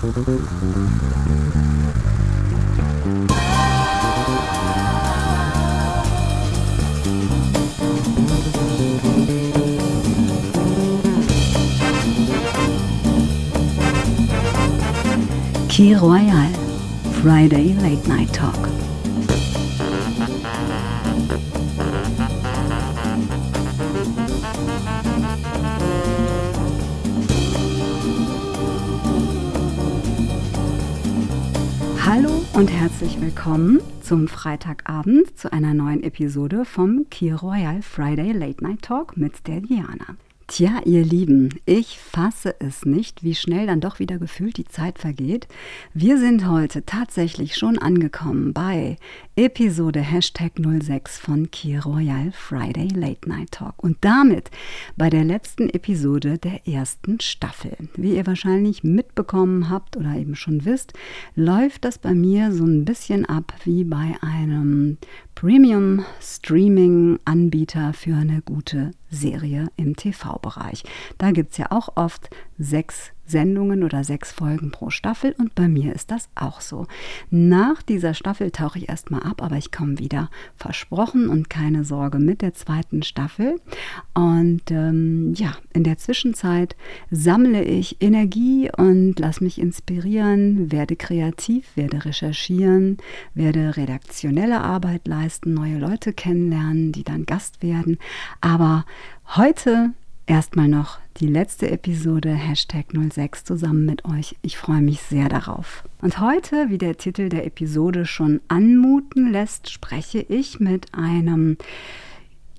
Key Royal, Friday Late Night Talk. Und herzlich willkommen zum Freitagabend zu einer neuen Episode vom Key Royal Friday Late Night Talk mit der Diana. Tja, ihr Lieben, ich fasse es nicht, wie schnell dann doch wieder gefühlt die Zeit vergeht. Wir sind heute tatsächlich schon angekommen bei Episode Hashtag 06 von Key Royal Friday Late Night Talk und damit bei der letzten Episode der ersten Staffel. Wie ihr wahrscheinlich mitbekommen habt oder eben schon wisst, läuft das bei mir so ein bisschen ab wie bei einem Premium-Streaming-Anbieter für eine gute Serie im TV-Bereich. Da gibt es ja auch oft sechs Sendungen oder sechs Folgen pro Staffel und bei mir ist das auch so. Nach dieser Staffel tauche ich erstmal ab, aber ich komme wieder versprochen und keine Sorge mit der zweiten Staffel. Und ähm, ja, in der Zwischenzeit sammle ich Energie und lasse mich inspirieren, werde kreativ, werde recherchieren, werde redaktionelle Arbeit leisten, neue Leute kennenlernen, die dann Gast werden. Aber heute erstmal noch die letzte Episode Hashtag 06 zusammen mit euch. Ich freue mich sehr darauf. Und heute, wie der Titel der Episode schon anmuten lässt, spreche ich mit einem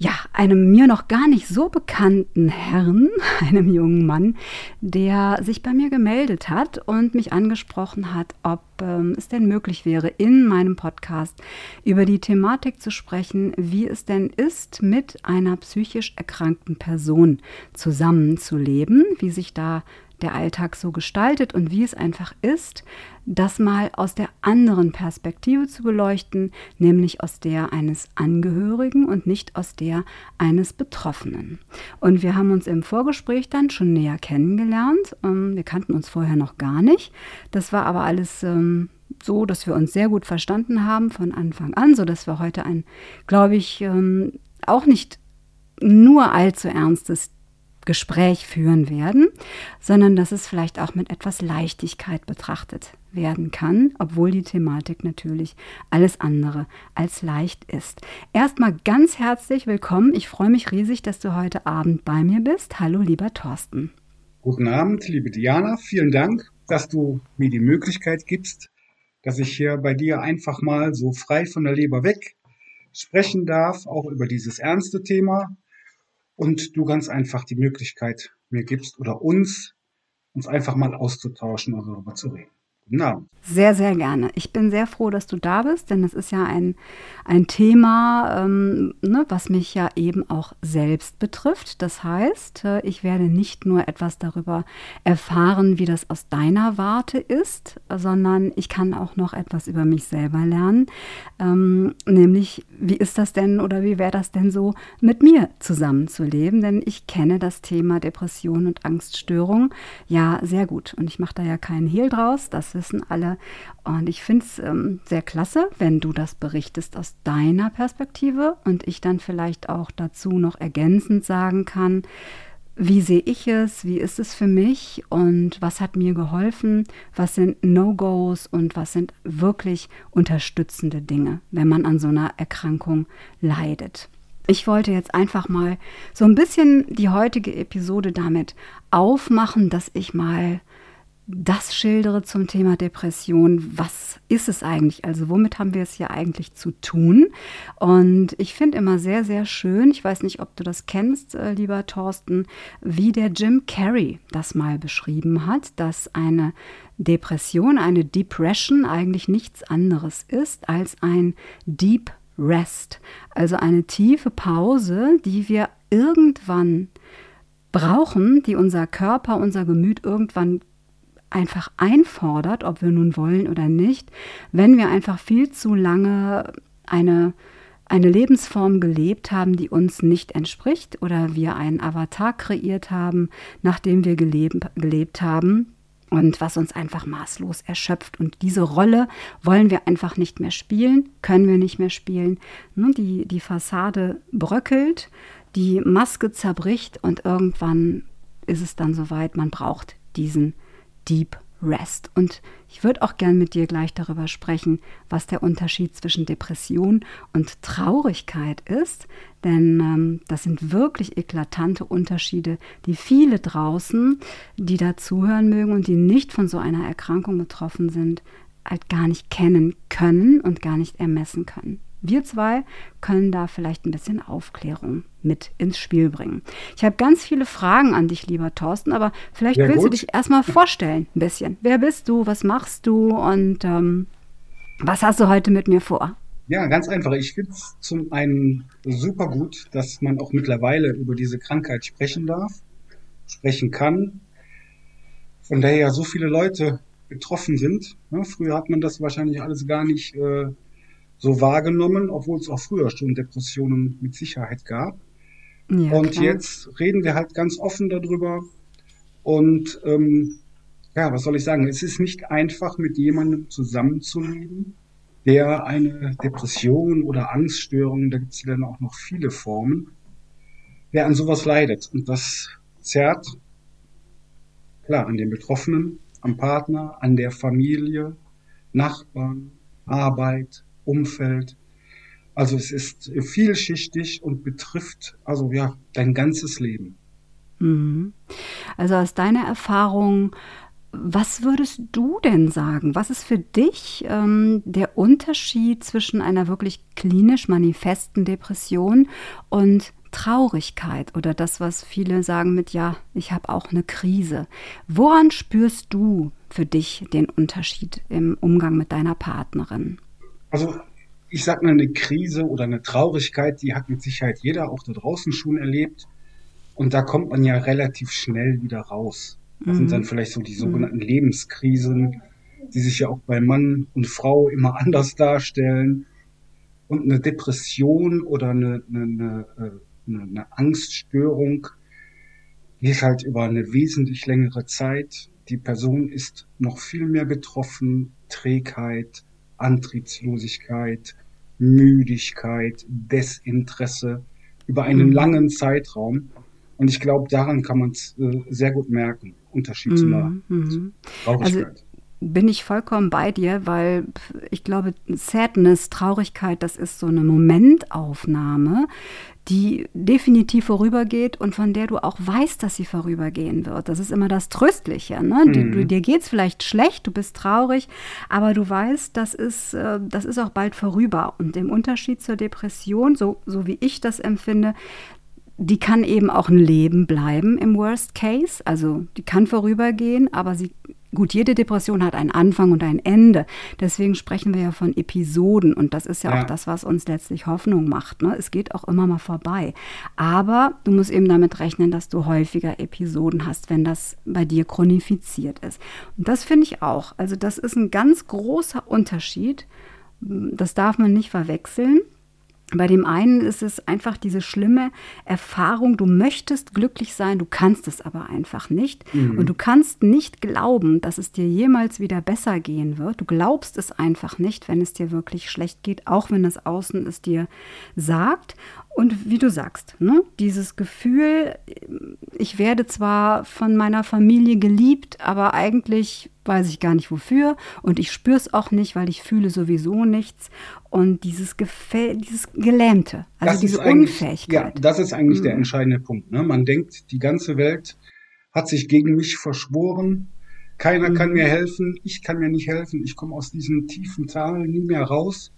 ja, einem mir noch gar nicht so bekannten Herrn, einem jungen Mann, der sich bei mir gemeldet hat und mich angesprochen hat, ob ähm, es denn möglich wäre, in meinem Podcast über die Thematik zu sprechen, wie es denn ist, mit einer psychisch erkrankten Person zusammenzuleben, wie sich da der Alltag so gestaltet und wie es einfach ist, das mal aus der anderen Perspektive zu beleuchten, nämlich aus der eines Angehörigen und nicht aus der eines Betroffenen. Und wir haben uns im Vorgespräch dann schon näher kennengelernt. Ähm, wir kannten uns vorher noch gar nicht. Das war aber alles ähm, so, dass wir uns sehr gut verstanden haben von Anfang an, sodass wir heute ein, glaube ich, ähm, auch nicht nur allzu ernstes Gespräch führen werden, sondern dass es vielleicht auch mit etwas Leichtigkeit betrachtet werden kann, obwohl die Thematik natürlich alles andere als leicht ist. Erstmal ganz herzlich willkommen. Ich freue mich riesig, dass du heute Abend bei mir bist. Hallo, lieber Thorsten. Guten Abend, liebe Diana. Vielen Dank, dass du mir die Möglichkeit gibst, dass ich hier bei dir einfach mal so frei von der Leber weg sprechen darf, auch über dieses ernste Thema, und du ganz einfach die Möglichkeit mir gibst oder uns, uns einfach mal auszutauschen und darüber zu reden. Abend. Sehr, sehr gerne. Ich bin sehr froh, dass du da bist, denn das ist ja ein, ein Thema, ähm, ne, was mich ja eben auch selbst betrifft. Das heißt, äh, ich werde nicht nur etwas darüber erfahren, wie das aus deiner Warte ist, sondern ich kann auch noch etwas über mich selber lernen. Ähm, nämlich, wie ist das denn oder wie wäre das denn so, mit mir zusammenzuleben? Denn ich kenne das Thema Depression und Angststörung ja sehr gut. Und ich mache da ja keinen Hehl draus. Das wissen alle und ich finde es ähm, sehr klasse, wenn du das berichtest aus deiner Perspektive und ich dann vielleicht auch dazu noch ergänzend sagen kann, wie sehe ich es, wie ist es für mich und was hat mir geholfen, was sind No-Gos und was sind wirklich unterstützende Dinge, wenn man an so einer Erkrankung leidet. Ich wollte jetzt einfach mal so ein bisschen die heutige Episode damit aufmachen, dass ich mal das schildere zum Thema Depression. Was ist es eigentlich? Also womit haben wir es hier eigentlich zu tun? Und ich finde immer sehr, sehr schön, ich weiß nicht, ob du das kennst, äh, lieber Thorsten, wie der Jim Carrey das mal beschrieben hat, dass eine Depression, eine Depression eigentlich nichts anderes ist als ein Deep Rest, also eine tiefe Pause, die wir irgendwann brauchen, die unser Körper, unser Gemüt irgendwann einfach einfordert, ob wir nun wollen oder nicht, wenn wir einfach viel zu lange eine, eine Lebensform gelebt haben, die uns nicht entspricht oder wir einen Avatar kreiert haben, nachdem wir gelebt, gelebt haben, und was uns einfach maßlos erschöpft. Und diese Rolle wollen wir einfach nicht mehr spielen, können wir nicht mehr spielen. Die, die Fassade bröckelt, die Maske zerbricht und irgendwann ist es dann soweit, man braucht diesen Deep Rest. Und ich würde auch gern mit dir gleich darüber sprechen, was der Unterschied zwischen Depression und Traurigkeit ist. Denn ähm, das sind wirklich eklatante Unterschiede, die viele draußen, die da zuhören mögen und die nicht von so einer Erkrankung betroffen sind, halt gar nicht kennen können und gar nicht ermessen können. Wir zwei können da vielleicht ein bisschen Aufklärung mit ins Spiel bringen. Ich habe ganz viele Fragen an dich, lieber Thorsten, aber vielleicht Sehr willst gut. du dich erstmal vorstellen, ein bisschen. Wer bist du, was machst du und ähm, was hast du heute mit mir vor? Ja, ganz einfach. Ich finde es zum einen super gut, dass man auch mittlerweile über diese Krankheit sprechen darf, sprechen kann. Von daher ja so viele Leute betroffen sind. Ja, ne? früher hat man das wahrscheinlich alles gar nicht äh, so wahrgenommen, obwohl es auch früher schon Depressionen mit Sicherheit gab. Ja, und klar. jetzt reden wir halt ganz offen darüber. Und ähm, ja, was soll ich sagen? Es ist nicht einfach, mit jemandem zusammenzuleben, der eine Depression oder Angststörung, da gibt es dann auch noch viele Formen, der an sowas leidet. Und das zerrt, klar, an den Betroffenen, am Partner, an der Familie, Nachbarn, Arbeit, Umfeld. Also es ist vielschichtig und betrifft also ja dein ganzes Leben. Mhm. Also aus deiner Erfahrung, was würdest du denn sagen? Was ist für dich ähm, der Unterschied zwischen einer wirklich klinisch manifesten Depression und Traurigkeit oder das, was viele sagen mit, ja, ich habe auch eine Krise. Woran spürst du für dich den Unterschied im Umgang mit deiner Partnerin? Also ich sag mal, eine Krise oder eine Traurigkeit, die hat mit Sicherheit jeder auch da draußen schon erlebt. Und da kommt man ja relativ schnell wieder raus. Das mhm. sind dann vielleicht so die sogenannten mhm. Lebenskrisen, die sich ja auch bei Mann und Frau immer anders darstellen. Und eine Depression oder eine, eine, eine, eine Angststörung, die ist halt über eine wesentlich längere Zeit. Die Person ist noch viel mehr betroffen, Trägheit, Antriebslosigkeit, Müdigkeit, Desinteresse über einen mhm. langen Zeitraum. Und ich glaube, daran kann man es äh, sehr gut merken. Unterschied mhm. zu einer mhm. Traurigkeit. Also bin ich vollkommen bei dir, weil ich glaube, Sadness, Traurigkeit, das ist so eine Momentaufnahme, die definitiv vorübergeht und von der du auch weißt, dass sie vorübergehen wird. Das ist immer das Tröstliche. Ne? Mhm. Du, dir geht es vielleicht schlecht, du bist traurig, aber du weißt, das ist, äh, das ist auch bald vorüber. Und im Unterschied zur Depression, so, so wie ich das empfinde, die kann eben auch ein Leben bleiben im Worst Case. Also die kann vorübergehen, aber sie Gut, jede Depression hat einen Anfang und ein Ende. Deswegen sprechen wir ja von Episoden und das ist ja, ja. auch das, was uns letztlich Hoffnung macht. Ne? Es geht auch immer mal vorbei. Aber du musst eben damit rechnen, dass du häufiger Episoden hast, wenn das bei dir chronifiziert ist. Und das finde ich auch. Also das ist ein ganz großer Unterschied. Das darf man nicht verwechseln. Bei dem einen ist es einfach diese schlimme Erfahrung, du möchtest glücklich sein, du kannst es aber einfach nicht. Mhm. Und du kannst nicht glauben, dass es dir jemals wieder besser gehen wird. Du glaubst es einfach nicht, wenn es dir wirklich schlecht geht, auch wenn das Außen es dir sagt. Und wie du sagst, ne, dieses Gefühl, ich werde zwar von meiner Familie geliebt, aber eigentlich weiß ich gar nicht wofür und ich spüre es auch nicht, weil ich fühle sowieso nichts. Und dieses, Gefä dieses Gelähmte, also das diese Unfähigkeit. Ja, das ist eigentlich mhm. der entscheidende Punkt. Ne? Man denkt, die ganze Welt hat sich gegen mich verschworen. Keiner mhm. kann mir helfen, ich kann mir nicht helfen, ich komme aus diesem tiefen Tal nie mehr raus.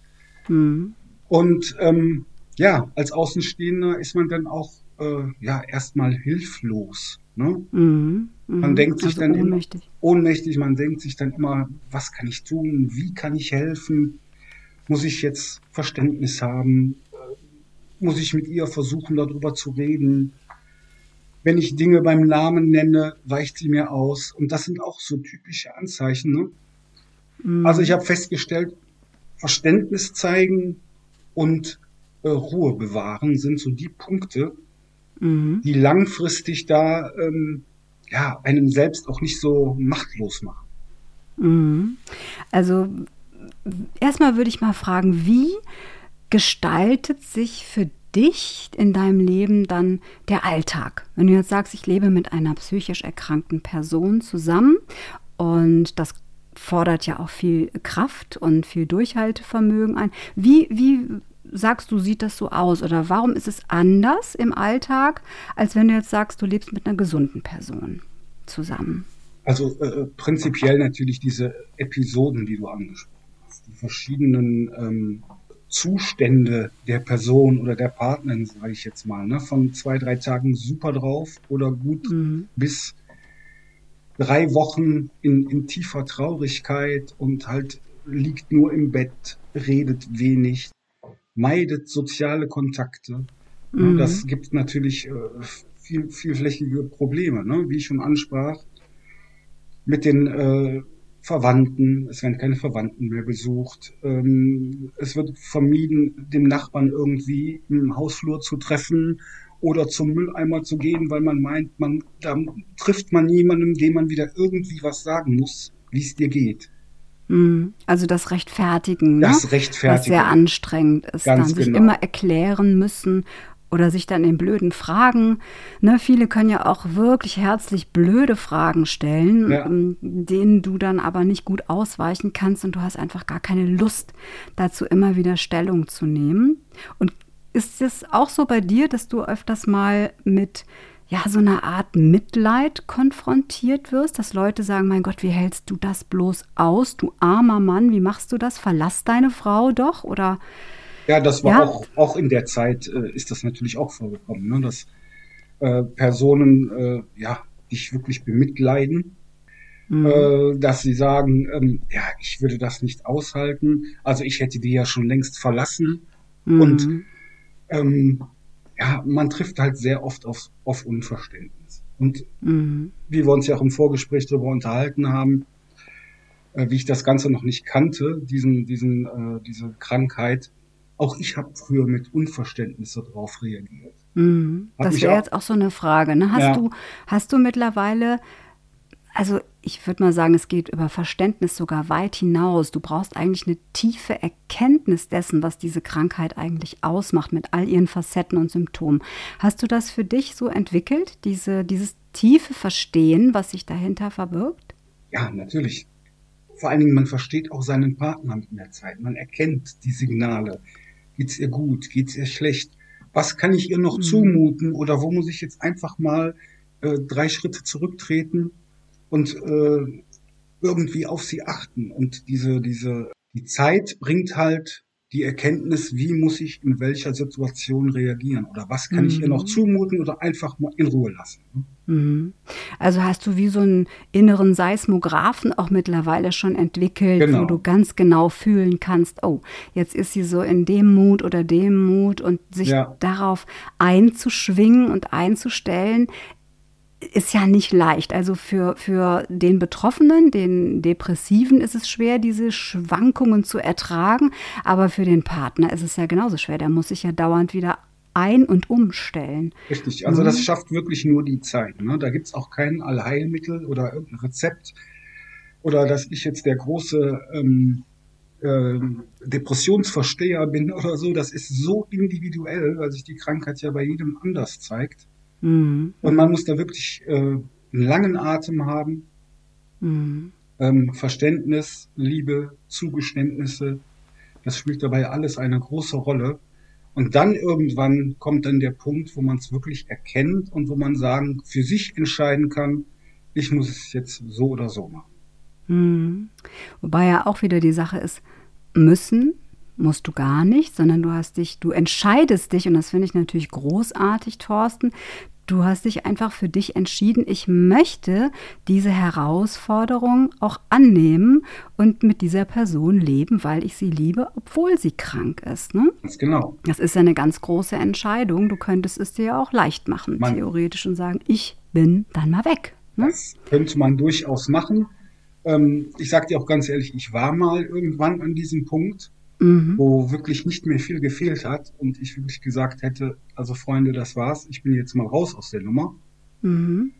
Mhm. Und ähm, ja, als Außenstehender ist man dann auch äh, ja erstmal hilflos. Ne? Mhm, mh. Man denkt sich also dann ohnmächtig. immer ohnmächtig, man denkt sich dann immer, was kann ich tun, wie kann ich helfen? Muss ich jetzt Verständnis haben? Muss ich mit ihr versuchen, darüber zu reden? Wenn ich Dinge beim Namen nenne, weicht sie mir aus. Und das sind auch so typische Anzeichen. Ne? Mhm. Also ich habe festgestellt, Verständnis zeigen und äh, Ruhe bewahren sind so die Punkte, mhm. die langfristig da ähm, ja, einem selbst auch nicht so machtlos machen. Mhm. Also erstmal würde ich mal fragen, wie gestaltet sich für dich in deinem Leben dann der Alltag? Wenn du jetzt sagst, ich lebe mit einer psychisch erkrankten Person zusammen und das fordert ja auch viel Kraft und viel Durchhaltevermögen ein. Wie, wie sagst du, sieht das so aus? Oder warum ist es anders im Alltag, als wenn du jetzt sagst, du lebst mit einer gesunden Person zusammen? Also äh, prinzipiell natürlich diese Episoden, die du angesprochen hast, die verschiedenen ähm, Zustände der Person oder der Partnerin, sage ich jetzt mal, ne? von zwei, drei Tagen super drauf oder gut mhm. bis drei Wochen in, in tiefer Traurigkeit und halt liegt nur im Bett, redet wenig, meidet soziale Kontakte. Mhm. Das gibt natürlich äh, viel, vielflächige Probleme, ne? wie ich schon ansprach, mit den äh, Verwandten. Es werden keine Verwandten mehr besucht. Ähm, es wird vermieden, dem Nachbarn irgendwie im Hausflur zu treffen oder zum Mülleimer zu gehen, weil man meint, man, da trifft man niemanden, dem man wieder irgendwie was sagen muss, wie es dir geht. Hm, also das Rechtfertigen, ne? das Rechtfertigen. was sehr anstrengend ist, Ganz dann sich genau. immer erklären müssen oder sich dann in blöden Fragen. Ne, viele können ja auch wirklich herzlich blöde Fragen stellen, Ja. denen du dann aber nicht gut ausweichen kannst und du hast einfach gar keine Lust dazu, immer wieder Stellung zu nehmen. Und ist es auch so bei dir, dass du öfters mal mit ja, so einer Art Mitleid konfrontiert wirst, dass Leute sagen, mein Gott, wie hältst du das bloß aus, du armer Mann, wie machst du das? Verlass deine Frau doch oder Ja, das war Ja. auch, auch in der Zeit, äh, ist das natürlich auch vorgekommen, ne? dass äh, Personen äh, ja, dich wirklich bemitleiden, Mhm. äh, dass sie sagen, ähm, ja, ich würde das nicht aushalten, also ich hätte die ja schon längst verlassen. Und Mhm. ähm, ja, man trifft halt sehr oft auf, auf Unverständnis. Und Mhm. wie wir uns ja auch im Vorgespräch darüber unterhalten haben, äh, wie ich das Ganze noch nicht kannte, diesen, diesen, äh, diese Krankheit, auch ich habe früher mit Unverständnis darauf reagiert. Mhm. Das wäre jetzt auch so eine Frage. Ne? Hast, Ja. du, hast du mittlerweile, also ich würde mal sagen, es geht über Verständnis sogar weit hinaus. Du brauchst eigentlich eine tiefe Erkenntnis dessen, was diese Krankheit eigentlich ausmacht mit all ihren Facetten und Symptomen. Hast du das für dich so entwickelt, diese, dieses tiefe Verstehen, was sich dahinter verbirgt? Ja, natürlich. Vor allen Dingen, man versteht auch seinen Partner mit der Zeit. Man erkennt die Signale. Geht's ihr gut? Geht's ihr schlecht? Was kann ich ihr noch Mhm. zumuten? Oder wo muss ich jetzt einfach mal äh, drei Schritte zurücktreten und äh, irgendwie auf sie achten? Und diese, diese, die Zeit bringt halt die Erkenntnis, wie muss ich in welcher Situation reagieren? Oder was kann ich ihr noch Mhm. zumuten oder einfach mal in Ruhe lassen? ne? Mhm. Also hast du wie so einen inneren Seismographen auch mittlerweile schon entwickelt, wo Genau. du ganz genau fühlen kannst, oh, jetzt ist sie so in dem Mut oder dem Mut und sich Ja. darauf einzuschwingen und einzustellen, ist ja nicht leicht. Also für, für den Betroffenen, den Depressiven ist es schwer, diese Schwankungen zu ertragen, aber für den Partner ist es ja genauso schwer. Der muss sich ja dauernd wieder ein- und umstellen. Richtig, also Mhm. das schafft wirklich nur die Zeit. Ne? Da gibt's auch kein Allheilmittel oder irgendein Rezept oder dass ich jetzt der große ähm, ähm, Depressionsversteher bin oder so. Das ist so individuell, weil sich die Krankheit ja bei jedem anders zeigt. Mhm. Und man muss da wirklich äh, einen langen Atem haben, Mhm. ähm, Verständnis, Liebe, Zugeständnisse. Das spielt dabei alles eine große Rolle. Und dann irgendwann kommt dann der Punkt, wo man es wirklich erkennt und wo man sagen, für sich entscheiden kann, ich muss es jetzt so oder so machen. Mhm. Wobei ja auch wieder die Sache ist, müssen musst du gar nicht, sondern du hast dich, du entscheidest dich, und das finde ich natürlich großartig, Thorsten, du hast dich einfach für dich entschieden, ich möchte diese Herausforderung auch annehmen und mit dieser Person leben, weil ich sie liebe, obwohl sie krank ist. Ne? Ganz genau. Das ist ja eine ganz große Entscheidung. Du könntest es dir ja auch leicht machen, Man- theoretisch, und sagen, ich bin dann mal weg. Ne? Das könnte man durchaus machen. Ähm, ich sage dir auch ganz ehrlich, ich war mal irgendwann an diesem Punkt, Mhm. wo wirklich nicht mehr viel gefehlt hat und ich wirklich gesagt hätte, also Freunde, das war's, ich bin jetzt mal raus aus der Nummer. Mhm.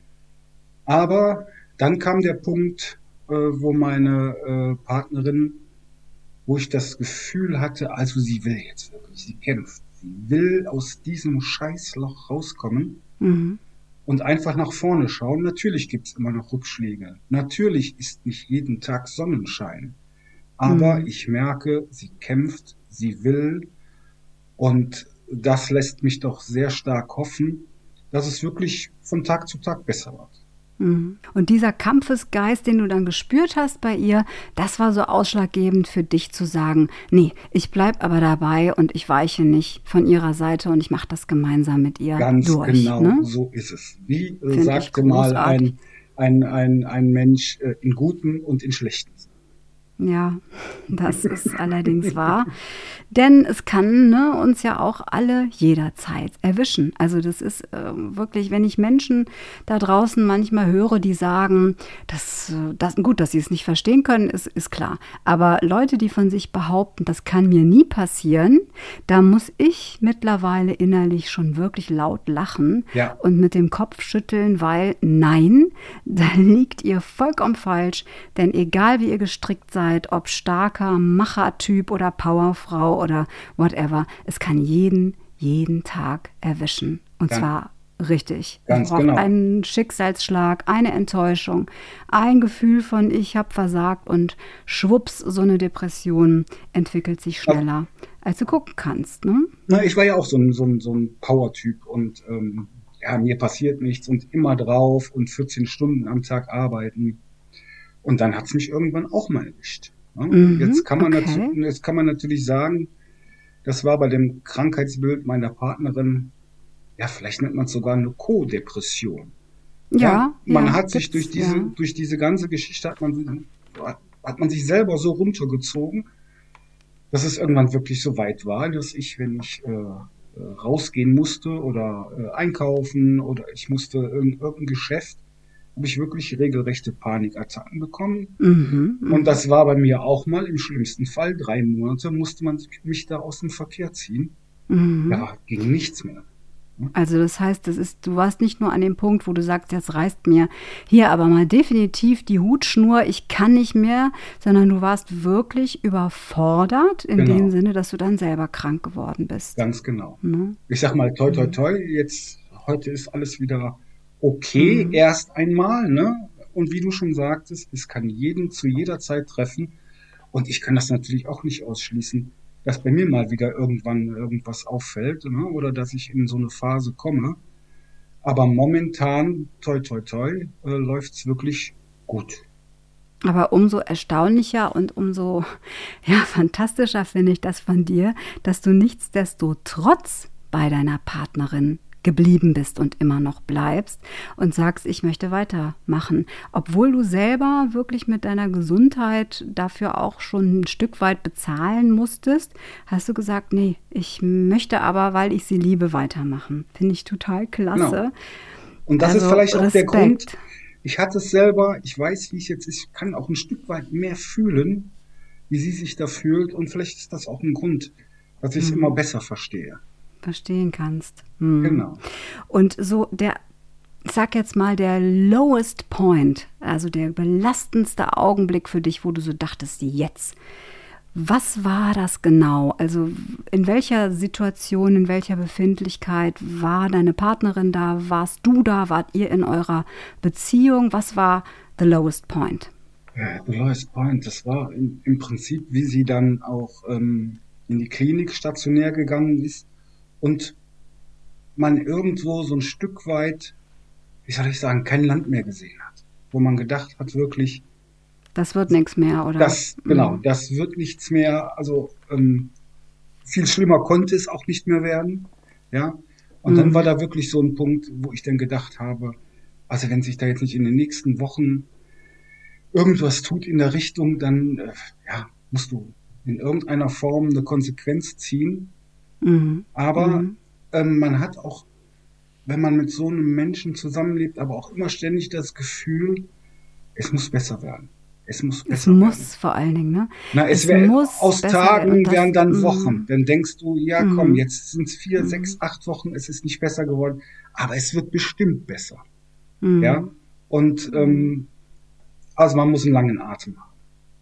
Aber dann kam der Punkt, äh, wo meine äh, Partnerin, wo ich das Gefühl hatte, also sie will jetzt wirklich, sie kämpft, sie will aus diesem Scheißloch rauskommen mhm. und einfach nach vorne schauen. Natürlich gibt es immer noch Rückschläge. Natürlich ist nicht jeden Tag Sonnenschein. Aber mhm. ich merke, sie kämpft, sie will und das lässt mich doch sehr stark hoffen, dass es wirklich von Tag zu Tag besser wird. Mhm. Und dieser Kampfesgeist, den du dann gespürt hast bei ihr, das war so ausschlaggebend für dich zu sagen, nee, ich bleibe aber dabei und ich weiche nicht von ihrer Seite und ich mache das gemeinsam mit ihr Ganz durch. genau, ne? so ist es. Wie äh, sagte mal ein, ein, ein, ein Mensch äh, in guten und in schlechten ja, das ist allerdings wahr. Denn es kann ne, uns ja auch alle jederzeit erwischen. Also das ist äh, wirklich, wenn ich Menschen da draußen manchmal höre, die sagen, dass, das, gut, dass sie es nicht verstehen können, ist, ist klar. Aber Leute, die von sich behaupten, das kann mir nie passieren, da muss ich mittlerweile innerlich schon wirklich laut lachen ja. und mit dem Kopf schütteln, weil nein, da liegt ihr vollkommen falsch. Denn egal wie ihr gestrickt seid, seid, ob starker Machertyp oder Powerfrau oder whatever, es kann jeden, jeden Tag erwischen. Und ja. zwar richtig. Ganz genau. einen Schicksalsschlag, eine Enttäuschung, ein Gefühl von ich habe versagt und schwupps, so eine Depression entwickelt sich schneller, als du gucken kannst. Ne? Na, ich war ja auch so ein, so ein, so ein Power-Typ und ähm, ja, mir passiert nichts und immer drauf und 14 Stunden am Tag arbeiten. Und dann hat es mich irgendwann auch mal erwischt. Ja? Mhm, jetzt, kann man okay. jetzt kann man natürlich sagen, das war bei dem Krankheitsbild meiner Partnerin, ja, vielleicht nennt man es sogar eine Co-Depression. Ja, ja, man ja, hat sich durch diese, ja. durch diese ganze Geschichte hat man, hat man sich selber so runtergezogen, dass es irgendwann wirklich so weit war, dass ich, wenn ich äh, äh rausgehen musste oder äh, einkaufen oder ich musste in irgendein Geschäft, habe ich wirklich regelrechte Panikattacken bekommen. Mhm, und mhm. das war bei mir auch mal im schlimmsten Fall. Drei Monate musste man mich da aus dem Verkehr ziehen. Mhm. Da ging nichts mehr. Also das heißt, das ist, du warst nicht nur an dem Punkt, wo du sagst, jetzt reißt mir hier aber mal definitiv die Hutschnur, ich kann nicht mehr, sondern du warst wirklich überfordert in genau. dem Sinne, dass du dann selber krank geworden bist. Ganz genau. Mhm. Ich sag mal, toi toi mhm. toi, jetzt heute ist alles wieder okay, mhm. erst einmal, ne? Und wie du schon sagtest, es kann jeden zu jeder Zeit treffen. Und ich kann das natürlich auch nicht ausschließen, dass bei mir mal wieder irgendwann irgendwas auffällt, ne? oder dass ich in so eine Phase komme. Aber momentan, toi, toi, toi, äh, läuft's wirklich gut. Aber umso erstaunlicher und umso ja, fantastischer finde ich das von dir, dass du nichtsdestotrotz bei deiner Partnerin geblieben bist und immer noch bleibst und sagst, ich möchte weitermachen, obwohl du selber wirklich mit deiner Gesundheit dafür auch schon ein Stück weit bezahlen musstest, hast du gesagt, nee, ich möchte aber, weil ich sie liebe, weitermachen. Finde ich total klasse. Genau. Und das also, ist vielleicht auch Respekt. der Grund. Ich hatte es selber, ich weiß, wie es jetzt ich kann auch ein Stück weit mehr fühlen, wie sie sich da fühlt und vielleicht ist das auch ein Grund, dass ich es mhm. immer besser verstehe verstehen kannst. Hm. Genau. Und so der, sag jetzt mal, der lowest point, also der belastendste Augenblick für dich, wo du so dachtest, jetzt. Was war das genau? Also in welcher Situation, in welcher Befindlichkeit war deine Partnerin da? Warst du da? Wart ihr in eurer Beziehung? Was war the lowest point? The lowest point, das war im, im Prinzip, wie sie dann auch ähm, in die Klinik stationär gegangen ist und man irgendwo so ein Stück weit, wie soll ich sagen, kein Land mehr gesehen hat, wo man gedacht hat, wirklich, das wird nichts mehr, oder? Das, genau, mhm. das wird nichts mehr. Also ähm, viel schlimmer konnte es auch nicht mehr werden. Ja. Und mhm. dann war da wirklich so ein Punkt, wo ich dann gedacht habe, also wenn sich da jetzt nicht in den nächsten Wochen irgendwas tut in der Richtung, dann äh, ja, musst du in irgendeiner Form eine Konsequenz ziehen. Mhm. Aber mhm. Ähm, man hat auch, wenn man mit so einem Menschen zusammenlebt, aber auch immer ständig das Gefühl, es muss besser werden. Es muss besser es muss werden. vor allen Dingen, ne? Na, es, es wär, muss aus Tagen werden dann mhm. Wochen. Dann denkst du, ja komm, mhm. jetzt sind es vier, sechs, acht Wochen, es ist nicht besser geworden, aber es wird bestimmt besser. Ja? Und ähm, also man muss einen langen Atem haben.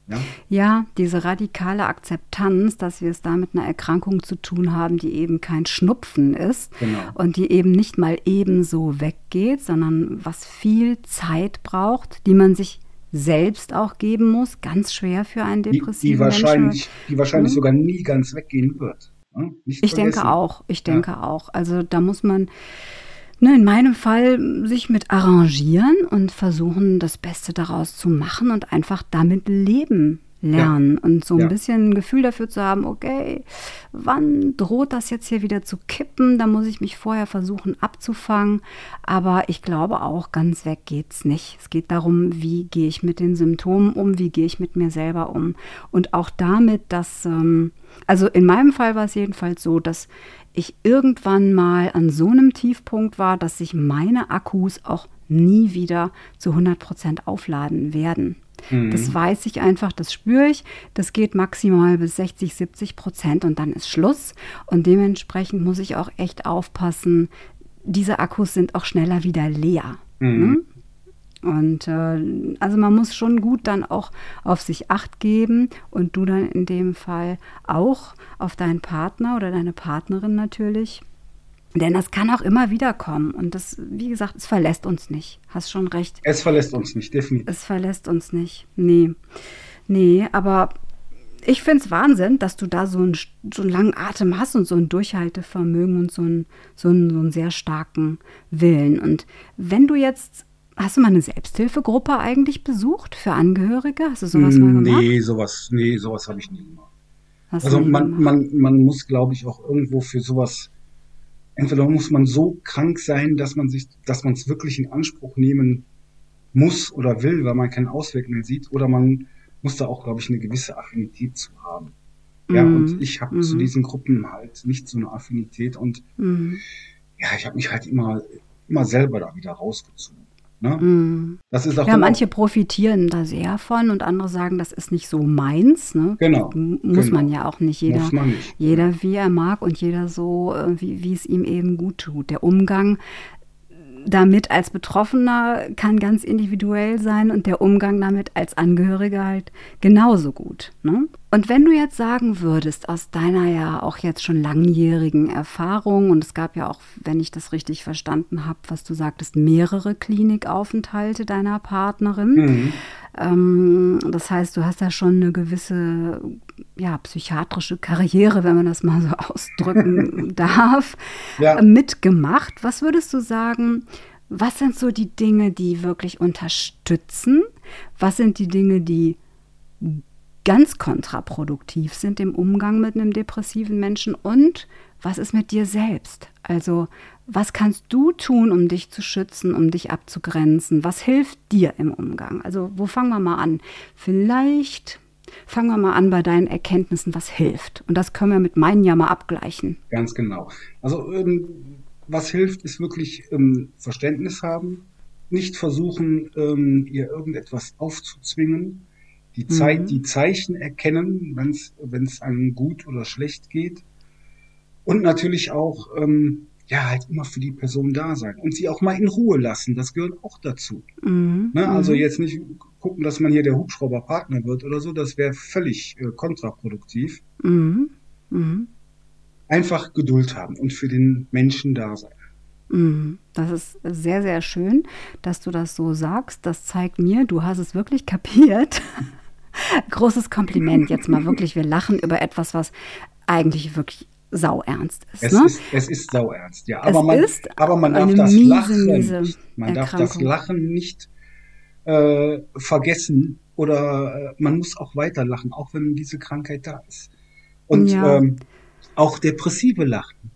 Ja? ja, diese radikale Akzeptanz, dass wir es da mit einer Erkrankung zu tun haben, die eben kein Schnupfen ist genau. und die eben nicht mal ebenso weggeht, sondern was viel Zeit braucht, die man sich selbst auch geben muss, ganz schwer für einen depressiven die, die wahrscheinlich, Menschen. Die wahrscheinlich hm? sogar nie ganz weggehen wird. Hm? ich denke auch, ich denke ja. auch. Also da muss man ne, in meinem Fall sich mit arrangieren und versuchen, das Beste daraus zu machen und einfach damit leben lernen ja. und so ein ja. bisschen ein Gefühl dafür zu haben, okay, wann droht das jetzt hier wieder zu kippen? Da muss ich mich vorher versuchen abzufangen. Aber ich glaube auch, ganz weg geht's nicht. Es geht darum, wie gehe ich mit den Symptomen um, wie gehe ich mit mir selber um. Und auch damit, dass, ähm, also in meinem Fall war es jedenfalls so, dass ich irgendwann mal an so einem Tiefpunkt war, dass sich meine Akkus auch nie wieder zu 100 Prozent aufladen werden. Mhm. Das weiß ich einfach, das spüre ich. Das geht maximal bis 60, 70 Prozent und dann ist Schluss. Und dementsprechend muss ich auch echt aufpassen, diese Akkus sind auch schneller wieder leer. Mhm. Und äh, also man muss schon gut dann auch auf sich acht geben und du dann in dem Fall auch auf deinen Partner oder deine Partnerin natürlich. Denn das kann auch immer wieder kommen. Und das, wie gesagt, es verlässt uns nicht. Hast schon recht. Es verlässt uns nicht, definitiv. Es verlässt uns nicht. Nee. Nee, aber ich finde es Wahnsinn, dass du da so einen, so einen langen Atem hast und so ein Durchhaltevermögen und so einen, so, einen, so einen sehr starken Willen. Und wenn du jetzt Hast du mal eine Selbsthilfegruppe eigentlich besucht für Angehörige? Hast du sowas mal gemacht? Nee, sowas, nee, sowas habe ich nie gemacht. Hast also man, man, man muss, glaube ich, auch irgendwo für sowas entweder muss man so krank sein, dass man sich, dass man es wirklich in Anspruch nehmen muss oder will, weil man keinen Ausweg mehr sieht, oder man muss da auch, glaube ich, eine gewisse Affinität zu haben. Ja, mhm. und ich habe mhm. zu diesen Gruppen halt nicht so eine Affinität und mhm. ja, ich habe mich halt immer, immer selber da wieder rausgezogen. Ne? Mm. Das ist auch ja, manche profitieren da sehr von und andere sagen, das ist nicht so meins. Ne? Genau. Muss genau. man ja auch nicht. Jeder, nicht. jeder wie er mag und jeder so, äh, wie, wie es ihm eben gut tut. Der Umgang damit als Betroffener kann ganz individuell sein und der Umgang damit als Angehöriger halt genauso gut. Ne? Und wenn du jetzt sagen würdest, aus deiner ja auch jetzt schon langjährigen Erfahrung, und es gab ja auch, wenn ich das richtig verstanden habe, was du sagtest, mehrere Klinikaufenthalte deiner Partnerin. Mhm. Ähm, das heißt, du hast ja schon eine gewisse ja, psychiatrische Karriere, wenn man das mal so ausdrücken darf, ja. mitgemacht. Was würdest du sagen, was sind so die Dinge, die wirklich unterstützen? Was sind die Dinge, die ganz kontraproduktiv sind im Umgang mit einem depressiven Menschen? Und was ist mit dir selbst? Also was kannst du tun, um dich zu schützen, um dich abzugrenzen? Was hilft dir im Umgang? Also wo fangen wir mal an? Vielleicht fangen wir mal an bei deinen Erkenntnissen, was hilft. Und das können wir mit meinen ja mal abgleichen. Ganz genau. Also ähm, was hilft, ist wirklich ähm, Verständnis haben, nicht versuchen, ähm, ihr irgendetwas aufzuzwingen, die, Zeit, mhm. die Zeichen erkennen, wenn es einem gut oder schlecht geht. Und natürlich auch ähm, ja, halt immer für die Person da sein und sie auch mal in Ruhe lassen. Das gehört auch dazu. Mhm. Ne? Also mhm. jetzt nicht gucken, dass man hier der Hubschrauberpartner wird oder so, das wäre völlig äh, kontraproduktiv. Mhm. Mhm. Einfach Geduld haben und für den Menschen da sein. Mhm. Das ist sehr, sehr schön, dass du das so sagst. Das zeigt mir, du hast es wirklich kapiert. Großes Kompliment jetzt mal wirklich. Wir lachen über etwas, was eigentlich wirklich sauernst ist. Es, ne? ist, es ist sauernst, ja. Aber man, aber man darf das miese, Lachen miese nicht, man darf das Lachen nicht äh, vergessen oder äh, man muss auch weiter lachen, auch wenn diese Krankheit da ist. Und ja. ähm, auch depressive Lachen.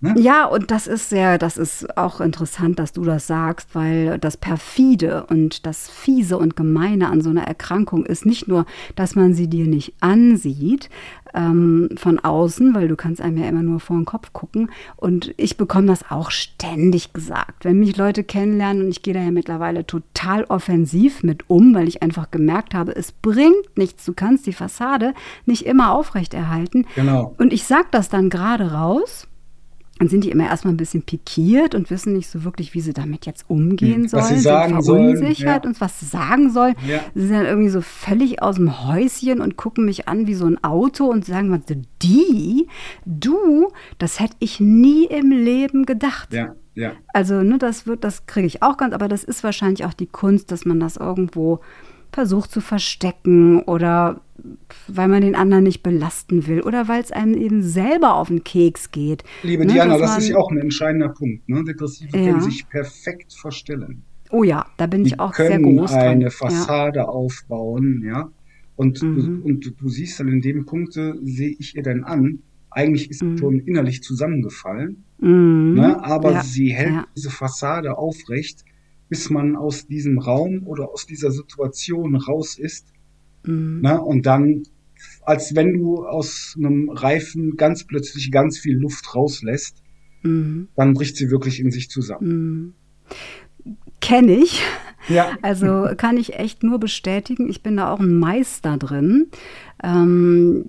Ne? Ja, und das ist sehr, das ist auch interessant, dass du das sagst, weil das perfide und das fiese und gemeine an so einer Erkrankung ist nicht nur, dass man sie dir nicht ansieht ähm, von außen, weil du kannst einem ja immer nur vor den Kopf gucken. Und ich bekomme das auch ständig gesagt, wenn mich Leute kennenlernen und ich gehe da ja mittlerweile total offensiv mit um, weil ich einfach gemerkt habe, es bringt nichts. Du kannst die Fassade nicht immer aufrechterhalten. Genau. Und ich sage das dann gerade raus dann sind die immer erstmal ein bisschen pikiert und wissen nicht so wirklich, wie sie damit jetzt umgehen Hm, sollen. was sie sagen sind sollen, verunsichert ja. und was sie sagen sollen. Ja. Sie sind dann irgendwie so völlig aus dem Häuschen und gucken mich an wie so ein Auto und sagen, was, die, du, das hätte ich nie im Leben gedacht. Ja, ja. Also, ne, das wird, das kriege ich auch ganz, aber das ist wahrscheinlich auch die Kunst, dass man das irgendwo versucht zu verstecken oder weil man den anderen nicht belasten will oder weil es einem eben selber auf den Keks geht. Liebe Ne, Diana, das ist ja auch ein entscheidender Punkt. Ne? Depressive Ja. können sich perfekt verstellen. Oh ja, da bin ich Die auch sehr groß dran. eine Ja. Fassade aufbauen, ja. Und, Mhm. du, und du, siehst dann in dem Punkte, sehe ich ihr dann an, eigentlich ist sie schon innerlich zusammengefallen, Mhm. ne? aber ja. sie hält ja. diese Fassade aufrecht, bis man aus diesem Raum oder aus dieser Situation raus ist. Mhm. Ne? Und dann, als wenn du aus einem Reifen ganz plötzlich ganz viel Luft rauslässt, Mhm. dann bricht sie wirklich in sich zusammen. Mhm. Kenne ich. Ja. Also kann ich echt nur bestätigen, ich bin da auch ein Meister drin, ähm,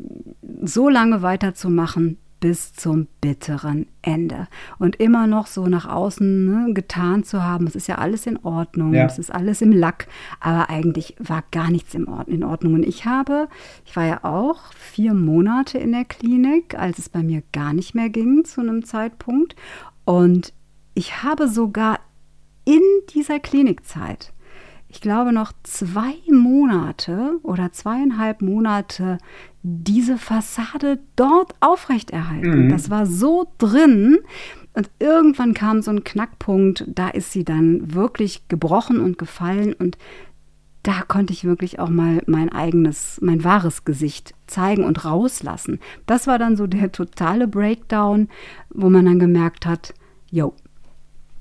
so lange weiterzumachen bis zum bitteren Ende. Und immer noch so nach außen ne, getan zu haben, es ist ja alles in Ordnung, Ja. es ist alles im Lack, aber eigentlich war gar nichts in Ordnung. Und ich habe, ich war ja auch vier Monate in der Klinik, als es bei mir gar nicht mehr ging zu einem Zeitpunkt. Und ich habe sogar in dieser Klinikzeit, ich glaube noch zwei Monate oder zweieinhalb Monate, diese Fassade dort aufrechterhalten. Mhm. Das war so drin. Und irgendwann kam so ein Knackpunkt, da ist sie dann wirklich gebrochen und gefallen und da konnte ich wirklich auch mal mein eigenes, mein wahres Gesicht zeigen und rauslassen. Das war dann so der totale Breakdown, wo man dann gemerkt hat, yo,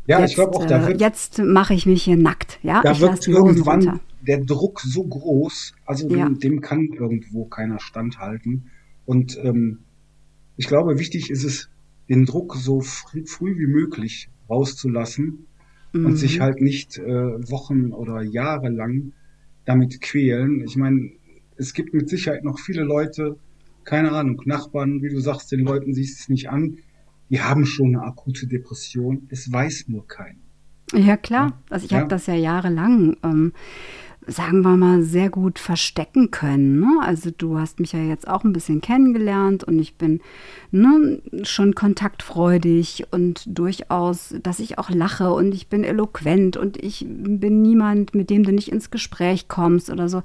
Ja, jetzt, ich glaube auch, da äh, wird, jetzt mache ich mich hier nackt. Ja, da ich wird irgendwann runter. der Druck so groß, also Ja. dem, dem kann irgendwo keiner standhalten. Und ähm, ich glaube, wichtig ist es, den Druck so früh, früh wie möglich rauszulassen und Mhm. sich halt nicht äh, Wochen oder Jahre lang damit quälen. Ich meine, es gibt mit Sicherheit noch viele Leute, keine Ahnung, Nachbarn, wie du sagst, den Leuten siehst es nicht an, die haben schon eine akute Depression. Es weiß nur keiner. Ja, klar. Also ich Ja. habe das ja jahrelang, ähm, sagen wir mal, sehr gut verstecken können. Ne? Also du hast mich ja jetzt auch ein bisschen kennengelernt und ich bin ne, schon kontaktfreudig und durchaus, dass ich auch lache und ich bin eloquent und ich bin niemand, mit dem du nicht ins Gespräch kommst oder so.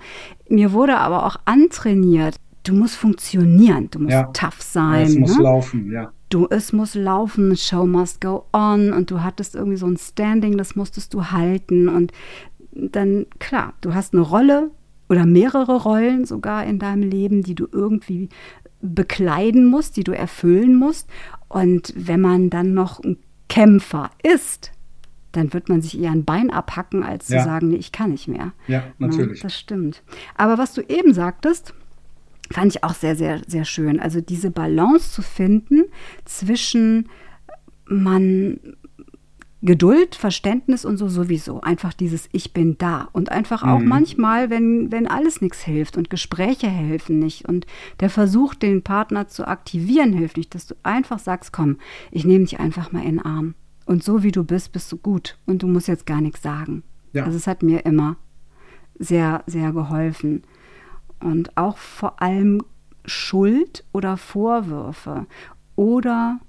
Mir wurde aber auch antrainiert, du musst funktionieren, du musst Ja. tough sein. es muss ne? laufen, ja. Du, es muss laufen, Show must go on und du hattest irgendwie so ein Standing, das musstest du halten und dann, klar, du hast eine Rolle oder mehrere Rollen sogar in deinem Leben, die du irgendwie bekleiden musst, die du erfüllen musst und wenn man dann noch ein Kämpfer ist, dann wird man sich eher ein Bein abhacken, als Ja. zu sagen, nee, ich kann nicht mehr. Ja, natürlich. Ja, das stimmt. Aber was du eben sagtest, fand ich auch sehr, sehr, sehr schön. Also diese Balance zu finden zwischen man Geduld, Verständnis und so sowieso. Einfach dieses Ich bin da. Und einfach auch Mhm. manchmal, wenn, wenn alles nichts hilft und Gespräche helfen nicht und der Versuch, den Partner zu aktivieren, hilft nicht, dass du einfach sagst, komm, ich nehme dich einfach mal in den Arm. Und so wie du bist, bist du gut. Und du musst jetzt gar nichts sagen. Ja. Also es hat mir immer sehr, sehr geholfen. Und auch vor allem Schuld oder Vorwürfe oder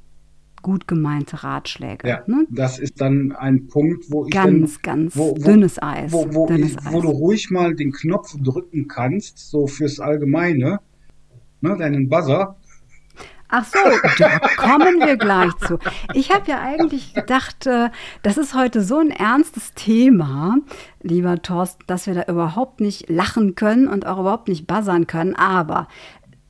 gut gemeinte Ratschläge. Ja, Ne? das ist dann ein Punkt, wo ich Ganz, dann, ganz wo, wo, dünnes Eis. Wo, wo, dünnes ich, wo Eis. du ruhig mal den Knopf drücken kannst, so fürs Allgemeine, ne, deinen Buzzer. Ach so, da kommen wir gleich zu. Ich habe ja eigentlich gedacht, äh, das ist heute so ein ernstes Thema, lieber Thorsten, dass wir da überhaupt nicht lachen können und auch überhaupt nicht buzzern können. Aber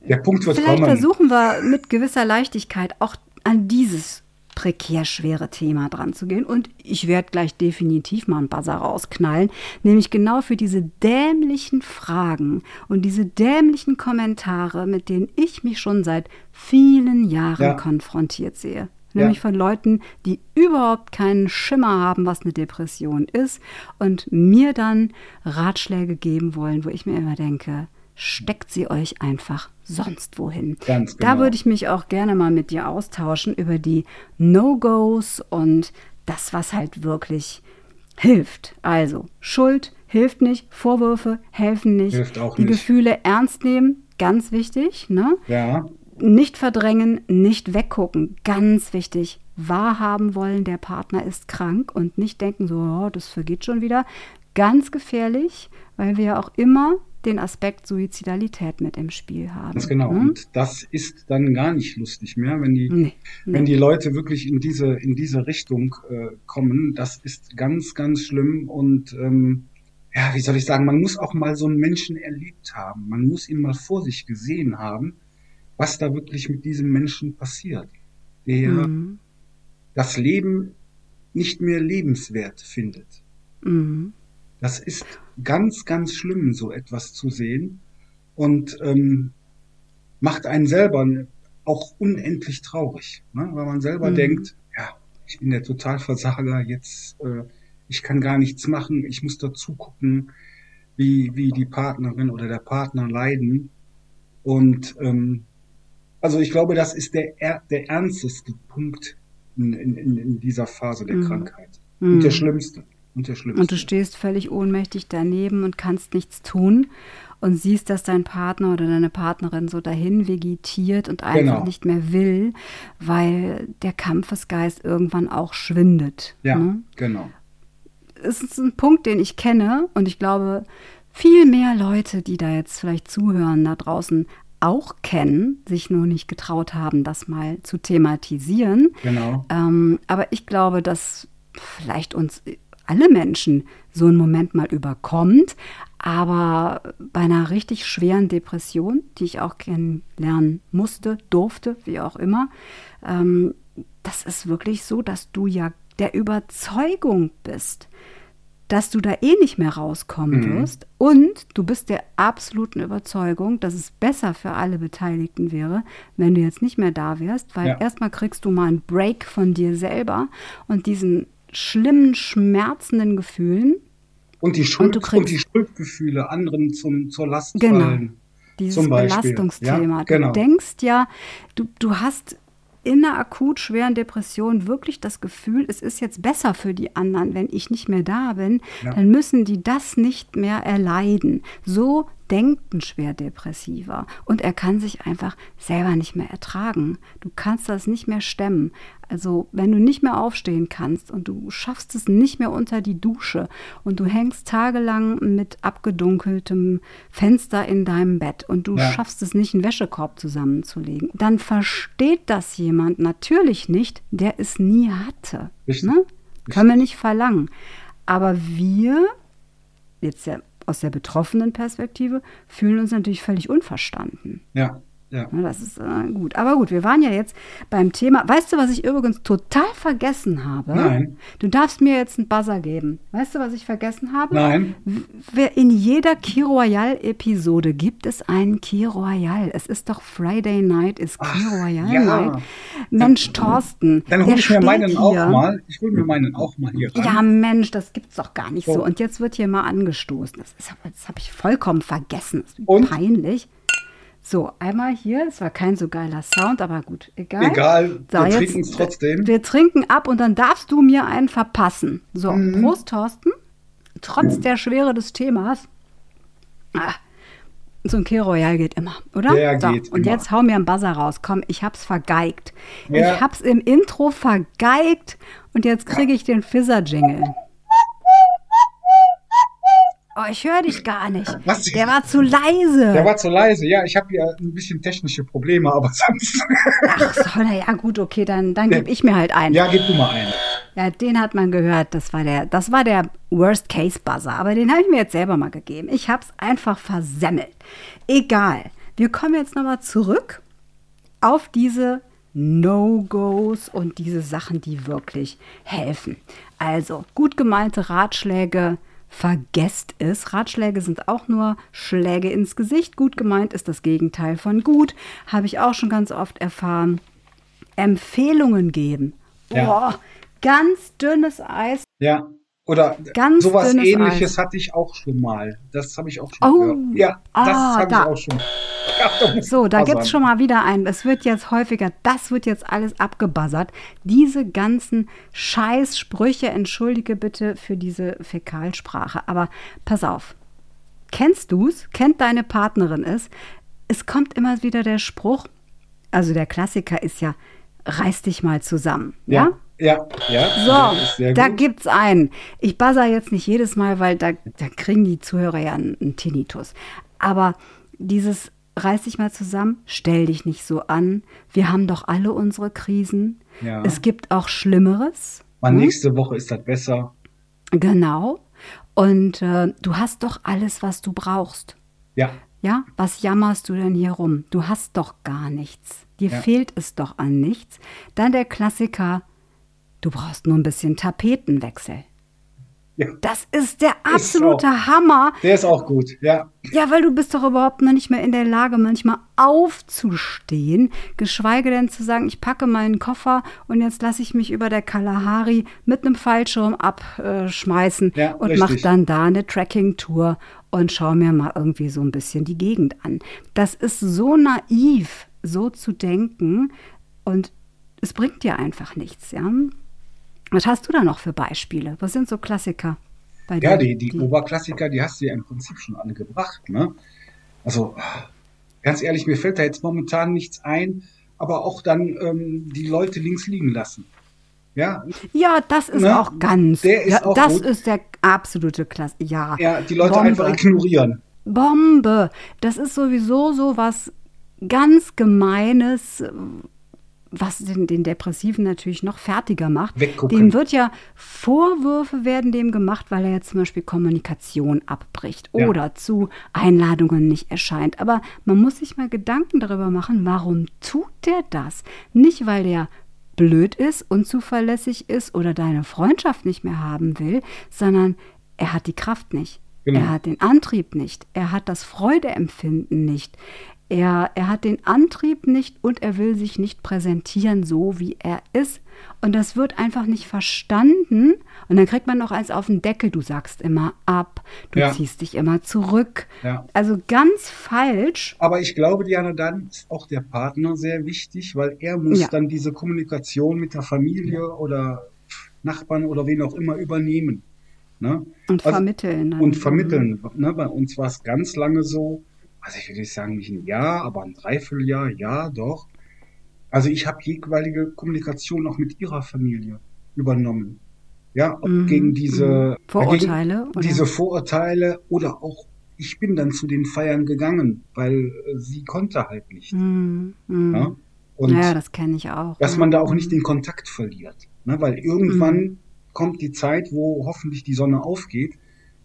vielleicht kommen. versuchen wir mit gewisser Leichtigkeit auch an dieses prekär schwere Thema dran zu gehen. Und ich werde gleich definitiv mal einen Buzzer rausknallen, nämlich genau für diese dämlichen Fragen und diese dämlichen Kommentare, mit denen ich mich schon seit vielen Jahren Ja. konfrontiert sehe. Nämlich Ja. von Leuten, die überhaupt keinen Schimmer haben, was eine Depression ist und mir dann Ratschläge geben wollen, wo ich mir immer denke, steckt sie euch einfach sonst wohin. Ganz Da genau. würde ich mich auch gerne mal mit dir austauschen über die No-Gos und das, was halt wirklich hilft. Also Schuld hilft nicht, Vorwürfe helfen nicht, Hilft auch die nicht. Gefühle ernst nehmen, ganz wichtig, ne? Ja, Nicht verdrängen, nicht weggucken, ganz wichtig. Wahrhaben wollen, der Partner ist krank und nicht denken, so, oh, das vergeht schon wieder. Ganz gefährlich, weil wir ja auch immer den Aspekt Suizidalität mit im Spiel haben. ganz genau. ne? Und das ist dann gar nicht lustig mehr, wenn die, Nee, wenn die Leute wirklich in diese, in diese Richtung äh, kommen. Das ist ganz, ganz schlimm. Und ähm, ja, wie soll ich sagen, man muss auch mal so einen Menschen erlebt haben. Man muss ihn mal vor sich gesehen haben, was da wirklich mit diesem Menschen passiert. Der Mhm. das Leben nicht mehr lebenswert findet. Mhm. Das ist ganz, ganz schlimm, so etwas zu sehen und ähm, macht einen selber auch unendlich traurig, ne? weil man selber Mhm. denkt, ja, ich bin der Totalversager, jetzt äh, ich kann gar nichts machen, ich muss dazu gucken, wie, wie die Partnerin oder der Partner leiden. Und ähm, also ich glaube, das ist der, er- der ernsteste Punkt in, in, in in dieser Phase der Mhm. Krankheit. Mhm. Und der schlimmste. Und. Und du stehst völlig ohnmächtig daneben und kannst nichts tun und siehst, dass dein Partner oder deine Partnerin so dahin vegetiert und einfach Genau. nicht mehr will, weil der Kampfesgeist irgendwann auch schwindet. Ja, Ne? genau. Es ist ein Punkt, den ich kenne und ich glaube, viel mehr Leute, die da jetzt vielleicht zuhören, da draußen auch kennen, sich nur nicht getraut haben, das mal zu thematisieren. Genau. Ähm, aber ich glaube, dass vielleicht uns alle Menschen so einen Moment mal überkommt. Aber bei einer richtig schweren Depression, die ich auch kennenlernen musste, durfte, wie auch immer, ähm, das ist wirklich so, dass du ja der Überzeugung bist, dass du da eh nicht mehr rauskommen Mhm. wirst. Und du bist der absoluten Überzeugung, dass es besser für alle Beteiligten wäre, wenn du jetzt nicht mehr da wärst, weil Ja. erstmal kriegst du mal einen Break von dir selber und diesen schlimmen, schmerzenden Gefühlen. Und die Schuld und, kriegst- die Schuldgefühle anderen zum, zur Last Genau. fallen. Dieses. Belastungsthema. Ja, genau. Du denkst ja, du, du hast in einer akut schweren Depression wirklich das Gefühl, es ist jetzt besser für die anderen, wenn ich nicht mehr da bin, Ja. dann müssen die das nicht mehr erleiden. So denkt ein Schwerdepressiver und er kann sich einfach selber nicht mehr ertragen. Du kannst das nicht mehr stemmen. Also wenn du nicht mehr aufstehen kannst und du schaffst es nicht mehr unter die Dusche und du hängst tagelang mit abgedunkeltem Fenster in deinem Bett und du Ja. schaffst es nicht, einen Wäschekorb zusammenzulegen, dann versteht das jemand natürlich nicht, der es nie hatte. Richtig. Ne? Können wir nicht verlangen. Aber wir, jetzt ja aus der betroffenen Perspektive, fühlen uns natürlich völlig unverstanden. Ja, ja. Ja, Das ist äh, gut. Aber gut, wir waren ja jetzt beim Thema. Weißt du, was ich übrigens total vergessen habe? Nein. Du darfst mir jetzt einen Buzzer geben. Weißt du, was ich vergessen habe? Nein. In jeder Key Royale-Episode gibt es einen Key Royale. Es ist doch Friday Night, ist Key Ach, Royale ja. Night. Mensch, Thorsten. Dann hole ich mir meinen auch hier. mal. Ich hole mir meinen auch mal hier ran. Ja, Mensch, das gibt's doch gar nicht so. So. Und jetzt wird hier mal angestoßen. Das, ist, das habe ich vollkommen vergessen. Das ist Und? peinlich. So, einmal hier. Es war kein so geiler Sound, aber gut, egal. Egal, wir trinken es trotzdem. Wir trinken ab und dann darfst du mir einen verpassen. So, Mhm. Prost, Thorsten. Trotz der Schwere des Themas. Ah, so ein Key Royal geht immer, oder? Der so, geht und immer. jetzt hau mir einen Buzzer raus. Komm, ich hab's vergeigt. Ja. Ich hab's im Intro vergeigt und jetzt kriege ich den Fizzer-Jingle. Oh, ich höre dich gar nicht. Was? Der war zu leise. Der war zu leise. Ja, ich habe hier ein bisschen technische Probleme, aber sonst. Ach so, na ja, gut, okay, dann, dann gebe ich mir halt einen. ja, gib du mal einen. Ja, den hat man gehört. Das war der, das war der Worst Case Buzzer. Aber den habe ich mir jetzt selber mal gegeben. Ich habe es einfach versemmelt. Egal. Wir kommen jetzt nochmal zurück auf diese No-Gos und diese Sachen, die wirklich helfen. Also gut gemeinte Ratschläge. Vergesst es. Ratschläge sind auch nur Schläge ins Gesicht. Gut gemeint ist das Gegenteil von gut. Habe ich auch schon ganz oft erfahren. Empfehlungen geben. Ja. Boah, ganz dünnes Eis. Ja, Oder Ganz sowas ähnliches Eis. hatte ich auch schon mal. Das habe ich auch schon Oh, gehört. Ja, das ah, habe ich auch schon. Muss So, da gibt es schon mal wieder ein. Es wird jetzt häufiger, das wird jetzt alles abgebuzzert. Diese ganzen Scheißsprüche, entschuldige bitte für diese Fäkalsprache. Aber pass auf. Kennst du's? Kennt deine Partnerin es? Es kommt immer wieder der Spruch, also der Klassiker ist ja, reiß dich mal zusammen. Ja? Ja, ja, ja. So, da gibt's einen. Ich buzzer jetzt nicht jedes Mal, weil da, da kriegen die Zuhörer ja einen, einen Tinnitus. Aber dieses reiß dich mal zusammen, stell dich nicht so an. Wir haben doch alle unsere Krisen. Ja. Es gibt auch Schlimmeres. Mal nächste Woche ist das besser. Genau. Und äh, du hast doch alles, was du brauchst. Ja, Ja, was jammerst du denn hier rum? Du hast doch gar nichts. Dir Ja. fehlt es doch an nichts. Dann der Klassiker, du brauchst nur ein bisschen Tapetenwechsel. Ja. Das ist der Ist absolute auch. Hammer. Der ist auch gut. Ja, Ja, weil du bist doch überhaupt noch nicht mehr in der Lage, manchmal aufzustehen, geschweige denn zu sagen, ich packe meinen Koffer und jetzt lasse ich mich über der Kalahari mit einem Fallschirm abschmeißen Ja, und mache dann da eine Trekking-Tour und schaue mir mal irgendwie so ein bisschen die Gegend an. Das ist so naiv, so zu denken und es bringt dir einfach nichts, ja. Was hast du da noch für Beispiele? Was sind so Klassiker bei dir? ja die, die Oberklassiker, die hast du ja im Prinzip schon alle gebracht. Ne? Also, ganz ehrlich, mir fällt da jetzt momentan nichts ein, aber auch dann ähm, die Leute links liegen lassen. Ja, Ja, das ist Ne? auch ganz. Der ist ja, auch das gut. ist der absolute Klasse. Ja. ja die Leute Bombe. einfach ignorieren. Bombe. Das ist sowieso so was ganz Gemeines, was den, den Depressiven natürlich noch fertiger macht. Weggucken. Dem wird ja Vorwürfe werden dem gemacht, weil er jetzt zum Beispiel Kommunikation abbricht Ja. oder zu Einladungen nicht erscheint. Aber man muss sich mal Gedanken darüber machen, warum tut der das? Nicht, weil der blöd ist, unzuverlässig ist oder deine Freundschaft nicht mehr haben will, sondern er hat die Kraft nicht. Genau. Er hat den Antrieb nicht. Er hat das Freudeempfinden nicht. Er, er hat den Antrieb nicht und er will sich nicht präsentieren, so wie er ist. Und das wird einfach nicht verstanden. Und dann kriegt man noch eins auf den Deckel. Du sagst immer ab, du Ja. ziehst dich immer zurück. Ja. Also ganz falsch. Aber ich glaube, Diana, dann ist auch der Partner sehr wichtig, weil er muss Ja. dann diese Kommunikation mit der Familie oder Nachbarn oder wen auch immer übernehmen. Ne? Und Also- vermitteln. Und vermitteln. Ne? Bei uns war es ganz lange so, also ich will nicht sagen, nicht ein Jahr, aber ein Dreivierteljahr, ja, doch. Also ich habe jeweilige Kommunikation auch mit ihrer Familie übernommen. Ja, Mhm, gegen diese mhm. Vorurteile, Gegen oder? diese Vorurteile oder auch ich bin dann zu den Feiern gegangen, weil äh, sie konnte halt nicht. Mhm. Mhm. Ja? Und ja, das kenne ich auch. dass man da auch nicht den Kontakt verliert. Ne? Weil irgendwann Mhm. kommt die Zeit, wo hoffentlich die Sonne aufgeht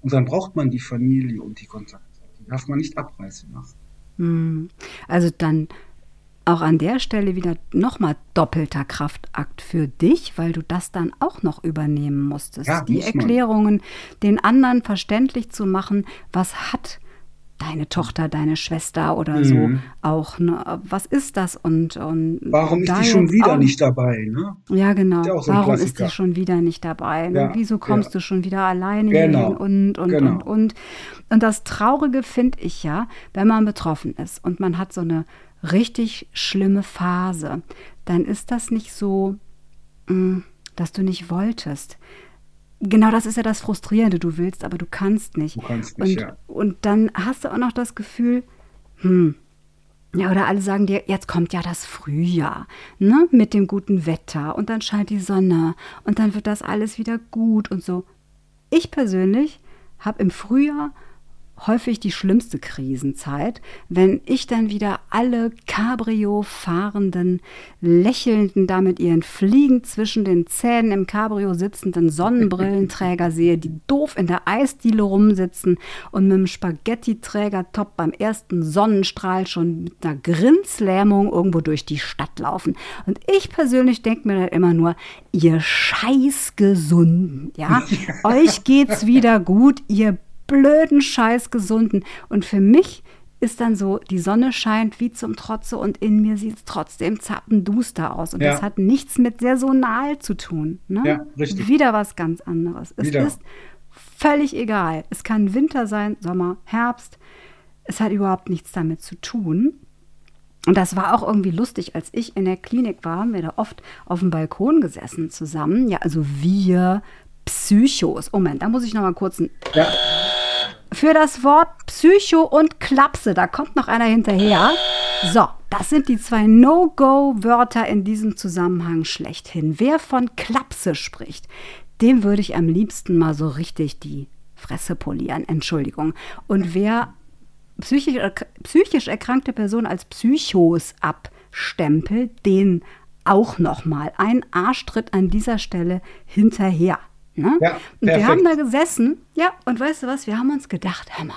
und dann braucht man die Familie und die Kontakte. Darf man nicht abreißen lassen. Hm. Also dann auch an der Stelle wieder nochmal doppelter Kraftakt für dich, weil du das dann auch noch übernehmen musstest. Ja, Die muss. Erklärungen den anderen verständlich zu machen, was hat deine Tochter, deine Schwester oder so Mhm. auch, ne? was ist das und, und Warum ist die schon wieder auch- nicht dabei? Ne? ja, genau. Ist ja so Warum ist die schon wieder nicht dabei? Ne? Ja, Wieso kommst ja. du schon wieder alleine Genau, hierhin und, und, genau. und, und. Und das Traurige finde ich ja, wenn man betroffen ist und man hat so eine richtig schlimme Phase, dann ist das nicht so, mh, dass du nicht wolltest. Genau das ist ja das Frustrierende. Du willst, aber du kannst nicht. Du kannst nicht, und, ja. und dann hast du auch noch das Gefühl, hm, ja, oder alle sagen dir, jetzt kommt ja das Frühjahr, ne, mit dem guten Wetter und dann scheint die Sonne und dann wird das alles wieder gut und so. Ich persönlich habe im Frühjahr häufig die schlimmste Krisenzeit, wenn ich dann wieder alle Cabrio-fahrenden, lächelnden, da mit ihren Fliegen zwischen den Zähnen im Cabrio sitzenden Sonnenbrillenträger sehe, die doof in der Eisdiele rumsitzen und mit dem Spaghetti-Träger-Top beim ersten Sonnenstrahl schon mit einer Grinslähmung irgendwo durch die Stadt laufen. Und ich persönlich denke mir dann immer nur, ihr Scheißgesunden, ja, euch geht's wieder gut, ihr blöden Scheißgesunden. Und für mich ist dann so, die Sonne scheint wie zum Trotze und in mir sieht es trotzdem zappenduster aus. Und Ja. das hat nichts mit saisonal zu tun. Ne? Ja, richtig. Wieder was ganz anderes. Es Wieder. ist völlig egal. Es kann Winter sein, Sommer, Herbst. Es hat überhaupt nichts damit zu tun. Und das war auch irgendwie lustig, als ich in der Klinik war, haben wir da oft auf dem Balkon gesessen zusammen. Ja, also wir Psychos. Moment, da muss ich noch mal kurz ein Ja, für das Wort Psycho und Klapse, da kommt noch einer hinterher. So, das sind die zwei No-Go-Wörter in diesem Zusammenhang schlechthin. Wer von Klapse spricht, dem würde ich am liebsten mal so richtig die Fresse polieren. Entschuldigung. Und wer psychisch, psychisch erkrankte Person als Psychos abstempelt, den auch noch mal ein Arschtritt an dieser Stelle hinterher. Ne? Ja, und wir haben da gesessen, ja, und weißt du was, wir haben uns gedacht, mal,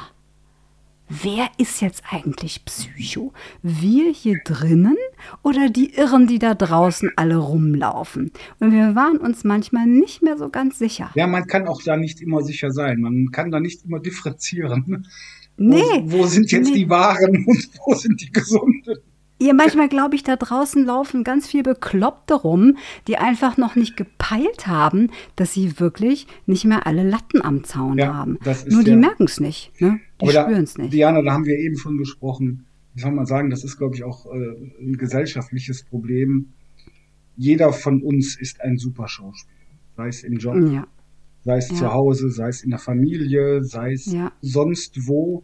wer ist jetzt eigentlich Psycho? Wir hier drinnen oder die Irren, die da draußen alle rumlaufen? Und wir waren uns manchmal nicht mehr so ganz sicher. ja, man kann auch da nicht immer sicher sein. Man kann da nicht immer differenzieren. Nee. Wo, wo sind jetzt nee. die Wahren und wo sind die Gesunden? Ja, manchmal glaube ich, da draußen laufen ganz viel Bekloppte rum, die einfach noch nicht gepeilt haben, dass sie wirklich nicht mehr alle Latten am Zaun Ja, haben. Nur die ja- merken es nicht. Ne? Die spüren es nicht. Diana, da haben wir eben schon gesprochen. Wie soll man sagen, das ist, glaube ich, auch äh, ein gesellschaftliches Problem. Jeder von uns ist ein super Schauspieler. Sei es im Job, Ja. sei es zu Hause, sei es in der Familie, sei es sonst wo.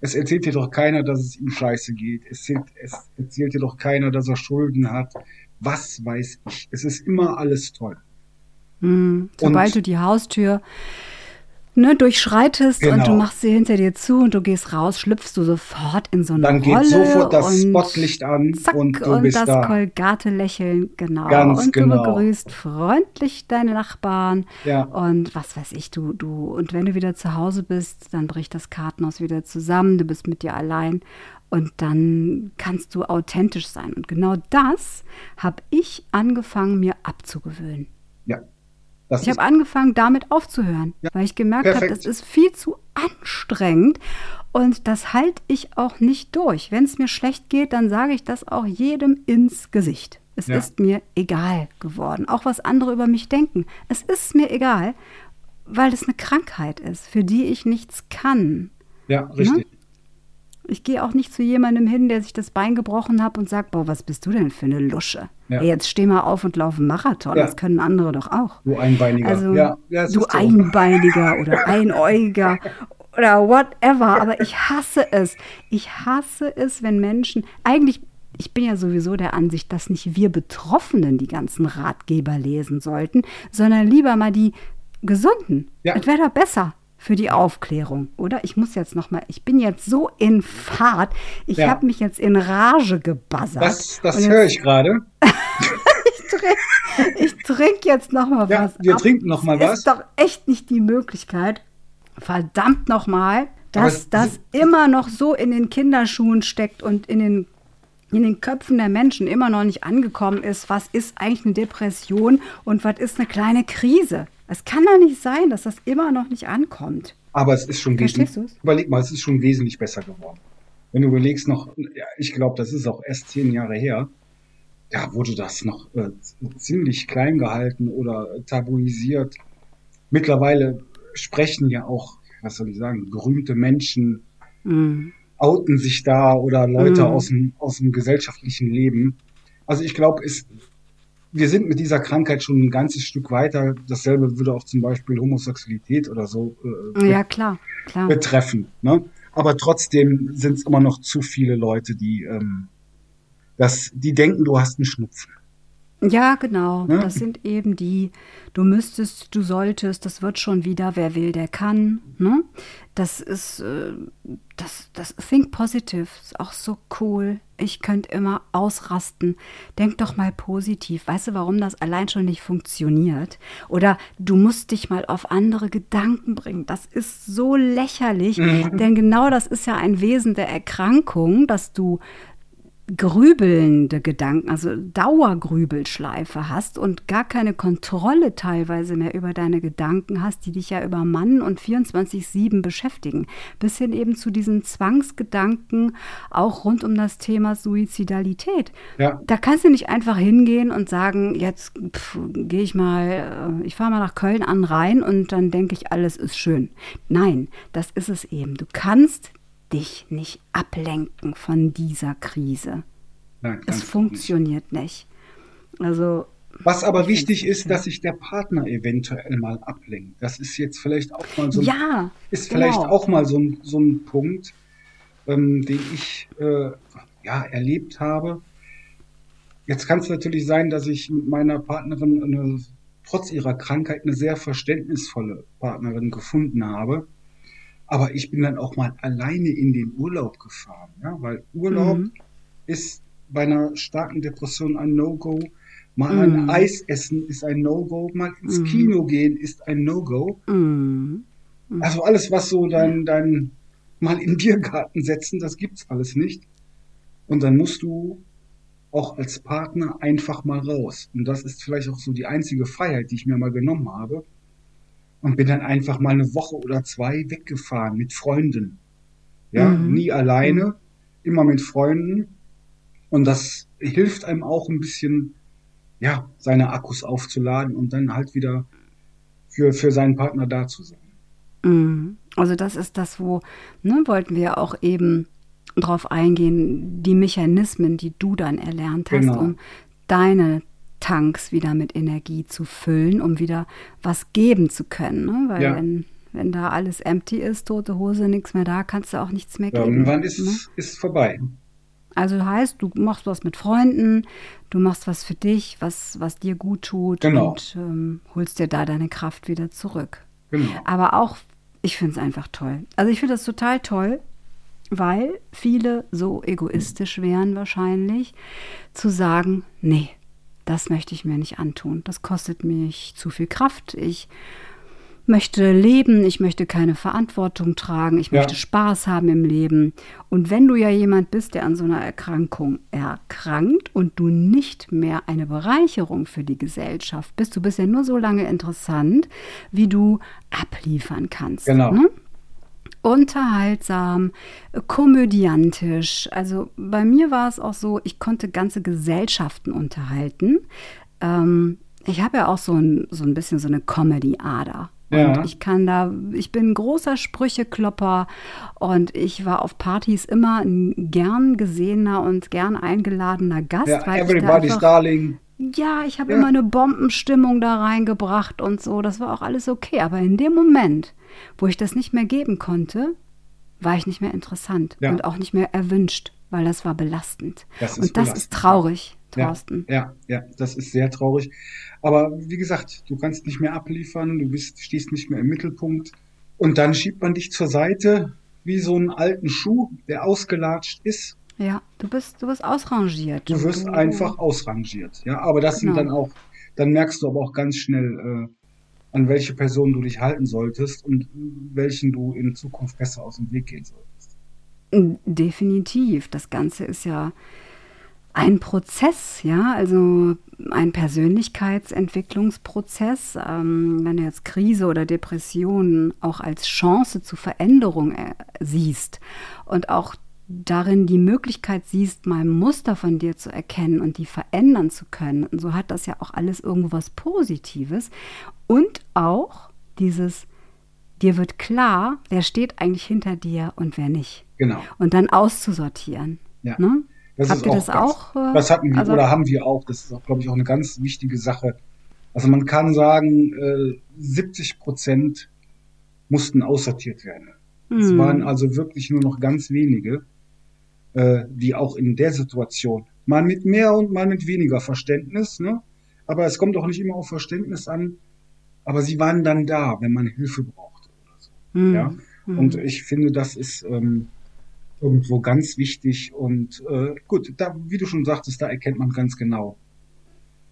Es erzählt dir doch keiner, dass es ihm scheiße geht. Es erzählt, es erzählt dir doch keiner, dass er Schulden hat. Was weiß ich. Es ist immer alles toll. Hm. Sobald Und- du die Haustür ne, durchschreitest und Genau. du machst sie hinter dir zu und du gehst raus, schlüpfst du sofort in so eine Dann geht Rolle sofort das und Spotlicht an zack, und du bist das da. Kolgate-Lächeln, genau. Ganz und genau. du begrüßt freundlich deine Nachbarn Ja. und was weiß ich, du, du. Und wenn du wieder zu Hause bist, dann bricht das Kartenhaus wieder zusammen, du bist mit dir allein und dann kannst du authentisch sein. Und genau das habe ich angefangen, mir abzugewöhnen. Das Ich habe angefangen, damit aufzuhören, Ja, weil ich gemerkt habe, das ist viel zu anstrengend und das halte ich auch nicht durch. Wenn es mir schlecht geht, dann sage ich das auch jedem ins Gesicht. Es Ja. ist mir egal geworden, auch was andere über mich denken. Es ist mir egal, weil es eine Krankheit ist, für die ich nichts kann. ja, richtig. Ich gehe auch nicht zu jemandem hin, der sich das Bein gebrochen hat und sagt, boah, was bist du denn für eine Lusche? Ja. Ey, jetzt steh mal auf und lauf einen Marathon. Ja. Das können andere doch auch. Du Einbeiniger. Also, ja, du so. Einbeiniger oder Einäugiger oder whatever. Aber ich hasse es. Ich hasse es, wenn Menschen, eigentlich, ich bin ja sowieso der Ansicht, dass nicht wir Betroffenen die ganzen Ratgeber lesen sollten, sondern lieber mal die Gesunden. Ja. Das wäre doch besser für die Aufklärung, oder? Ich muss jetzt noch mal, ich bin jetzt so in Fahrt, ich Ja. habe mich jetzt in Rage gebuzzert. Das, das höre ich gerade. trink- ich trinke jetzt noch mal Ja, was. wir ab. trinken noch mal was. Ist doch echt nicht die Möglichkeit. Verdammt noch mal, Aber dass es- das immer noch so in den Kinderschuhen steckt und in den in den Köpfen der Menschen immer noch nicht angekommen ist, was ist eigentlich eine Depression und was ist eine kleine Krise. Es kann doch nicht sein, dass das immer noch nicht ankommt. Aber es ist schon Verstehst wesentlich, du's? überleg mal, es ist schon wesentlich besser geworden. Wenn du überlegst noch, ja, ich glaube, das ist auch erst zehn Jahre her, da wurde das noch äh, ziemlich klein gehalten oder tabuisiert. Mittlerweile sprechen ja auch, was soll ich sagen, berühmte Menschen, Mm. outen sich da oder Leute Mhm. aus, dem, aus dem gesellschaftlichen Leben. Also ich glaube, es, wir sind mit dieser Krankheit schon ein ganzes Stück weiter. Dasselbe würde auch zum Beispiel Homosexualität oder so äh, Ja, klar, klar. betreffen. Ne? Aber trotzdem sind es immer noch zu viele Leute, die, ähm, das, die denken, du hast einen Schnupfen. Ja, genau. Ne? Das sind eben die, du müsstest, du solltest, das wird schon wieder, wer will, der kann. Ne? Das ist, äh, das, das Think Positive ist auch so cool. Ich könnte immer ausrasten. Denk doch mal positiv. Weißt du, warum das allein schon nicht funktioniert? Oder du musst dich mal auf andere Gedanken bringen. Das ist so lächerlich, denn genau das ist ja ein Wesen der Erkrankung, dass du grübelnde Gedanken, also Dauergrübelschleife hast und gar keine Kontrolle teilweise mehr über deine Gedanken hast, die dich ja übermannen und 24-7 beschäftigen, bis hin eben zu diesen Zwangsgedanken auch rund um das Thema Suizidalität. Ja. Da kannst du nicht einfach hingehen und sagen, jetzt gehe ich mal, äh, ich fahre mal nach Köln an Rhein und dann denke ich, alles ist schön. Nein, das ist es eben. Du kannst dich nicht ablenken von dieser Krise. Nein, es funktioniert nicht. nicht. Also was aber wichtig ist, dass sich der Partner eventuell mal ablenkt. Das ist jetzt vielleicht auch mal so ein, ja, ist genau. vielleicht auch mal so ein, so ein Punkt, ähm, den ich äh, ja, erlebt habe. Jetzt kann es natürlich sein, dass ich mit meiner Partnerin eine, trotz ihrer Krankheit eine sehr verständnisvolle Partnerin gefunden habe. Aber ich bin dann auch mal alleine in den Urlaub gefahren, ja, weil Urlaub mhm. ist bei einer starken Depression ein No-Go. Mal mhm. ein Eis essen ist ein No-Go. Mal ins mhm. Kino gehen ist ein No-Go. Mhm. Also alles, was so dein, dein mal in den Biergarten setzen, das gibt's alles nicht. Und dann musst du auch als Partner einfach mal raus. Und das ist vielleicht auch so die einzige Freiheit, die ich mir mal genommen habe und bin dann einfach mal eine Woche oder zwei weggefahren mit Freunden. Ja, mhm. nie alleine, mhm. immer mit Freunden. Und das hilft einem auch ein bisschen, ja, seine Akkus aufzuladen und dann halt wieder für, für seinen Partner da zu sein. Mhm. Also das ist das, wo, ne, wollten wir auch eben drauf eingehen, die Mechanismen, die du dann erlernt hast, genau. um deine Tanks wieder mit Energie zu füllen, um wieder was geben zu können. Ne? Weil ja. wenn, wenn da alles empty ist, tote Hose, nichts mehr da, kannst du auch nichts mehr geben. Irgendwann ist ne? es vorbei. Also heißt, du machst was mit Freunden, du machst was für dich, was, was dir gut tut genau. und ähm, holst dir da deine Kraft wieder zurück. Genau. Aber auch, ich finde es einfach toll. Also ich finde das total toll, weil viele so egoistisch wären wahrscheinlich, zu sagen, nee, das möchte ich mir nicht antun. Das kostet mich zu viel Kraft. Ich möchte leben, ich möchte keine Verantwortung tragen, ich möchte ja. Spaß haben im Leben. Und wenn du ja jemand bist, der an so einer Erkrankung erkrankt und du nicht mehr eine Bereicherung für die Gesellschaft bist, du bist ja nur so lange interessant, wie du abliefern kannst. Genau. Ne? Unterhaltsam, komödiantisch. Also bei mir war es auch so, ich konnte ganze Gesellschaften unterhalten. Ähm, ich habe ja auch so ein, so ein bisschen so eine Comedy-Ader. Ja. Und ich kann da, ich bin ein großer Sprücheklopper und ich war auf Partys immer ein gern gesehener und gern eingeladener Gast. Ja, everybody's darling. Ja, ich habe ja. immer eine Bombenstimmung da reingebracht und so. Das war auch alles okay. Aber in dem Moment, wo ich das nicht mehr geben konnte, war ich nicht mehr interessant ja. und auch nicht mehr erwünscht, weil das war belastend. Das und das belastend. ist traurig, Thorsten. Ja, ja, ja, das ist sehr traurig. Aber wie gesagt, du kannst nicht mehr abliefern, du bist, stehst nicht mehr im Mittelpunkt. Und dann schiebt man dich zur Seite wie so einen alten Schuh, der ausgelatscht ist. Ja, du bist, du bist ausrangiert. Du wirst einfach ausrangiert. Ja, aber das genau. sind dann auch, dann merkst du aber auch ganz schnell, äh, an welche Person du dich halten solltest und welchen du in Zukunft besser aus dem Weg gehen solltest. Definitiv. Das Ganze ist ja ein Prozess, ja, also ein Persönlichkeitsentwicklungsprozess. Ähm, wenn du jetzt Krise oder Depression auch als Chance zur Veränderung äh, siehst und auch darin die Möglichkeit siehst, mal Muster von dir zu erkennen und die verändern zu können. Und so hat das ja auch alles irgendwo was Positives. Und auch dieses, dir wird klar, wer steht eigentlich hinter dir und wer nicht. Genau. Und dann auszusortieren. Ja. Ne? Das Habt ihr auch das ganz, auch? Äh, das hatten wir also, oder haben wir auch. Das ist auch, glaube ich, auch eine ganz wichtige Sache. Also man kann sagen, äh, 70 Prozent mussten aussortiert werden. Es hm. waren also wirklich nur noch ganz wenige äh, die auch in der Situation, mal mit mehr und mal mit weniger Verständnis, ne? aber es kommt auch nicht immer auf Verständnis an, aber sie waren dann da, wenn man Hilfe brauchte oder so. Mhm. Ja? Mhm. Und ich finde, das ist ähm, irgendwo ganz wichtig und äh, gut, da, wie du schon sagtest, da erkennt man ganz genau.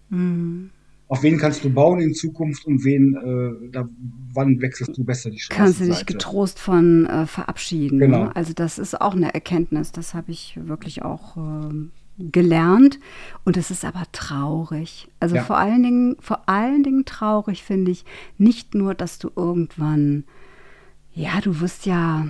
Mhm auf wen kannst du bauen in Zukunft und wen, äh, da, wann wechselst du besser die Straße? Kannst du dich getrost von äh, verabschieden. Ne? Genau. Ne? Also das ist auch eine Erkenntnis, das habe ich wirklich auch äh, gelernt und es ist aber traurig. Also Ja. vor allen Dingen, vor allen Dingen traurig finde ich nicht nur, dass du irgendwann, ja, du wirst ja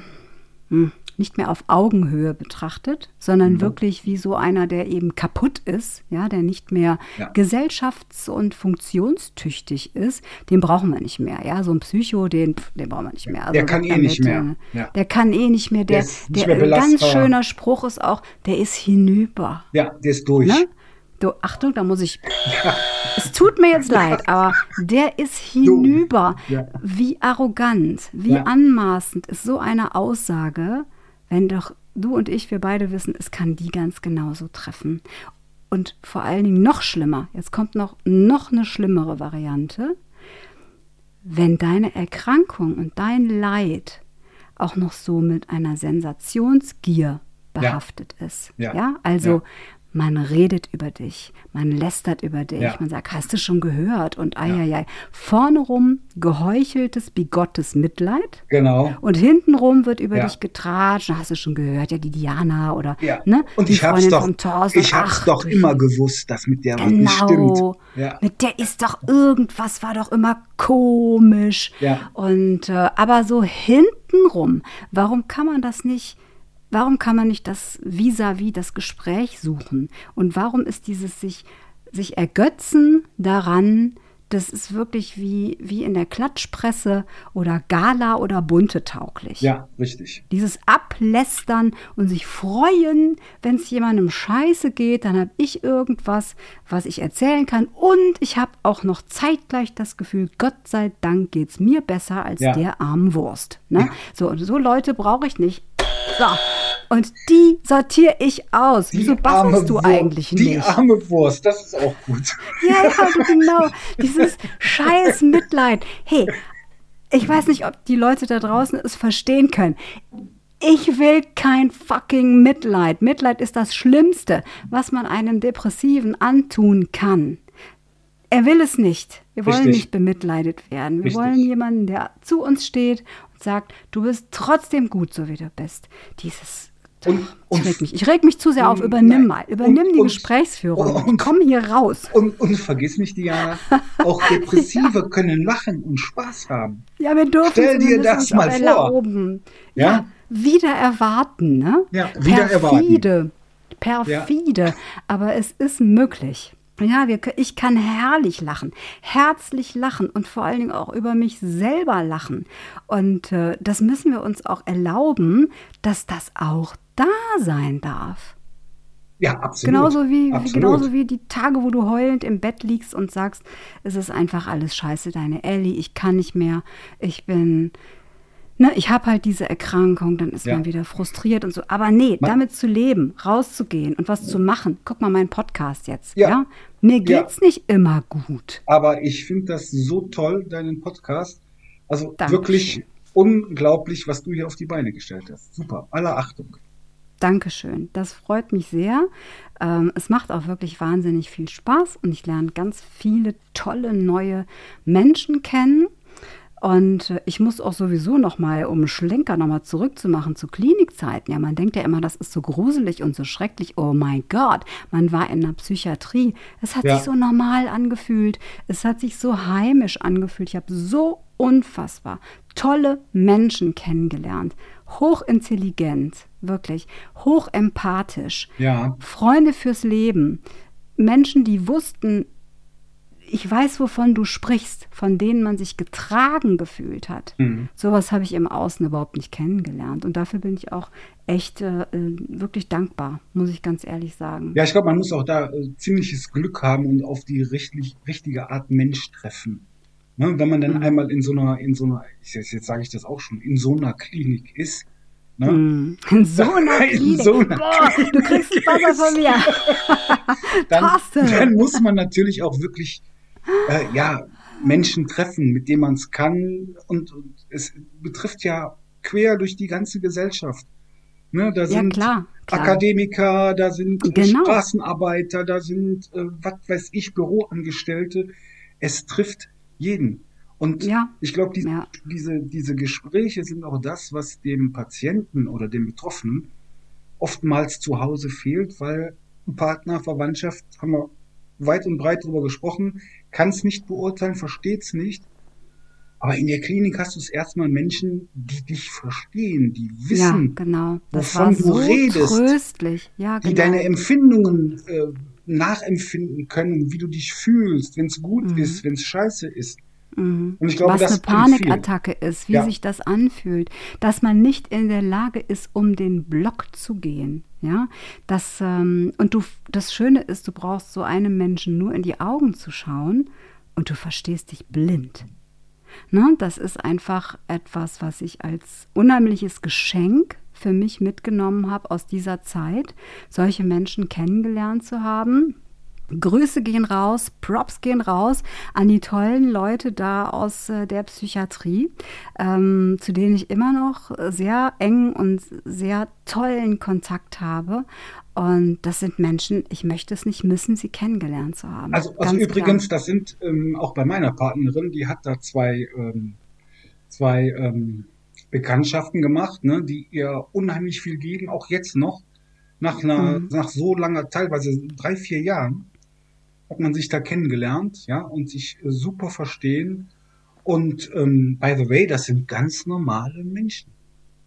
hm, nicht mehr auf Augenhöhe betrachtet, sondern wirklich wie so einer, der eben kaputt ist, ja, der nicht mehr Ja. gesellschafts- und funktionstüchtig ist, den brauchen wir nicht mehr. Ja, so ein Psycho, den, den brauchen wir nicht mehr. Also Der kann weg eh nicht damit, mehr. Ja. Der kann eh nicht mehr. Der, Der ist nicht der mehr ganz schöner Spruch ist auch, der ist hinüber. Ja, der ist durch. Ne? Du, Achtung, da muss ich. Es tut mir jetzt leid, aber der ist hinüber. Ja. Wie arrogant, wie Ja. anmaßend ist so eine Aussage, wenn doch du und ich, wir beide wissen, es kann die ganz genauso treffen. Und vor allen Dingen noch schlimmer, jetzt kommt noch, noch eine schlimmere Variante, wenn deine Erkrankung und dein Leid auch noch so mit einer Sensationsgier behaftet ist. Ja. ja? Also Ja. Man redet über dich, man lästert über dich, Ja. man sagt, hast du schon gehört? Und eieiei. Vorne rum geheucheltes, bigottes Mitleid. Genau. Und hintenrum wird über Ja. dich getratscht, hast du schon gehört, ja, die Diana oder Ja. ne, Und die ich hab's Freundin doch, vom ich hab's Ach, doch immer gewusst, dass mit der was nicht Genau. stimmt. Ja. Mit der ist doch irgendwas, war doch immer komisch. Ja. Und äh, aber so hintenrum, warum kann man das nicht? Warum kann man nicht das vis-à-vis das Gespräch suchen? Und warum ist dieses sich, sich ergötzen daran, das ist wirklich wie, wie in der Klatschpresse oder Gala oder Bunte tauglich. ja, richtig. Dieses Ablästern und sich freuen, wenn es jemandem scheiße geht, dann habe ich irgendwas, was ich erzählen kann. Und ich habe auch noch zeitgleich das Gefühl, Gott sei Dank geht es mir besser als Ja. der armen Wurst. Ne? So, und so Leute brauche ich nicht. So. Und die sortiere ich aus. Wieso bastelst du Wurst, eigentlich Die nicht? arme Wurst, das ist auch gut. Ja, ja, genau. Dieses scheiß Mitleid. Hey, ich weiß nicht, ob die Leute da draußen es verstehen können. Ich will kein fucking Mitleid. Mitleid ist das Schlimmste, was man einem Depressiven antun kann. Er will es nicht. Wir wollen Richtig. nicht bemitleidet werden. Wir Richtig. wollen jemanden, der zu uns steht sagt, du bist trotzdem gut, so wie du bist. Dieses Und, ich und, reg mich, ich reg mich zu sehr auf. Nein. Übernimm mal. Übernimm Und- die Gesprächsführung. und- ich komme hier raus. und, vergiss nicht, Diana, auch Depressive können lachen und Spaß haben. Ja, wir dürfen Stell dir das mal vor. erlauben. Ja? Ja? wieder erwarten, ne? Ja, wieder erwarten. Perfide. Perfide. Aber es ist möglich. Ja, wir, ich kann herrlich lachen, herzlich lachen und vor allen Dingen auch über mich selber lachen. Und äh, das müssen wir uns auch erlauben, dass das auch da sein darf. Ja, absolut. Genauso wie, absolut. genauso wie die Tage, wo du heulend im Bett liegst und sagst, es ist einfach alles scheiße, deine Ellie, ich kann nicht mehr, ich bin, ne, ich habe halt diese Erkrankung, dann ist Ja. man wieder frustriert und so. Aber nee, Man- damit zu leben, rauszugehen und was zu machen, guck mal meinen Podcast jetzt, ja. Ja. Mir Ja. geht's nicht immer gut. Aber ich finde das so toll, deinen Podcast. Also Dankeschön. wirklich unglaublich, was du hier auf die Beine gestellt hast. Super. Aller Achtung. Dankeschön. Das freut mich sehr. Ähm, es macht auch wirklich wahnsinnig viel Spaß und ich lerne ganz viele tolle neue Menschen kennen. Und ich muss auch sowieso noch mal, um Schlenker noch mal zurückzumachen zu Klinikzeiten. Ja, man denkt ja immer, das ist so gruselig und so schrecklich. Oh mein Gott, man war in der Psychiatrie. Es hat Ja. sich so normal angefühlt. Es hat sich so heimisch angefühlt. Ich habe so unfassbar tolle Menschen kennengelernt. Hochintelligent, wirklich. Hochempathisch. Ja. Freunde fürs Leben. Menschen, die wussten, ich weiß, wovon du sprichst, von denen man sich getragen gefühlt hat. Mhm. Sowas habe ich im Außen überhaupt nicht kennengelernt. Und dafür bin ich auch echt äh, wirklich dankbar, muss ich ganz ehrlich sagen. Ja, ich glaube, man muss auch da äh, ziemliches Glück haben und auf die richtig, richtige Art Mensch treffen. Ne? Wenn man dann Mhm. einmal in so einer, in so einer, jetzt, jetzt sage ich das auch schon, in so einer Klinik ist. Ne? Mm, In so einer In Klinik. so einer Boah, du kriegst Wasser von mir. Dann, dann muss man natürlich auch wirklich äh, ja, Menschen treffen, mit denen man es kann. Und, und es betrifft ja quer durch die ganze Gesellschaft. Ne, da Ja, sind klar, klar. Akademiker, da sind Genau. Straßenarbeiter, da sind, äh, was weiß ich, Büroangestellte. Es trifft jeden. Und Ja. ich glaube, die, Ja. diese, diese Gespräche sind auch das, was dem Patienten oder dem Betroffenen oftmals zu Hause fehlt, weil Partner, Verwandtschaft, haben wir weit und breit drüber gesprochen, kann es nicht beurteilen, versteht es nicht. Aber in der Klinik hast du es erstmal Menschen, die dich verstehen, die wissen, ja, genau. das wovon so du redest, tröstlich. Ja, genau. die deine Empfindungen äh, nachempfinden können, wie du dich fühlst, wenn es gut mhm. ist, wenn es scheiße ist. Mhm. Glaube, Was eine Panikattacke ist, wie ja. sich das anfühlt, dass man nicht in der Lage ist, um den Block zu gehen. Ja, das, ähm, und du, das Schöne ist, du brauchst so einem Menschen nur in die Augen zu schauen und du verstehst dich blind. Ne? Das ist einfach etwas, was ich als unheimliches Geschenk für mich mitgenommen habe aus dieser Zeit, solche Menschen kennengelernt zu haben. Grüße gehen raus, Props gehen raus an die tollen Leute da aus äh, der Psychiatrie, ähm, zu denen ich immer noch sehr eng und sehr tollen Kontakt habe. Und das sind Menschen, ich möchte es nicht missen, sie kennengelernt zu haben. Also, also übrigens, klar. das sind ähm, auch bei meiner Partnerin, die hat da zwei, ähm, zwei ähm, Bekanntschaften gemacht, ne, die ihr unheimlich viel geben, auch jetzt noch, nach, einer, mhm. nach so langer, teilweise drei, vier Jahren, hat man sich da kennengelernt, ja, und sich super verstehen. Und ähm, by the way, das sind ganz normale Menschen.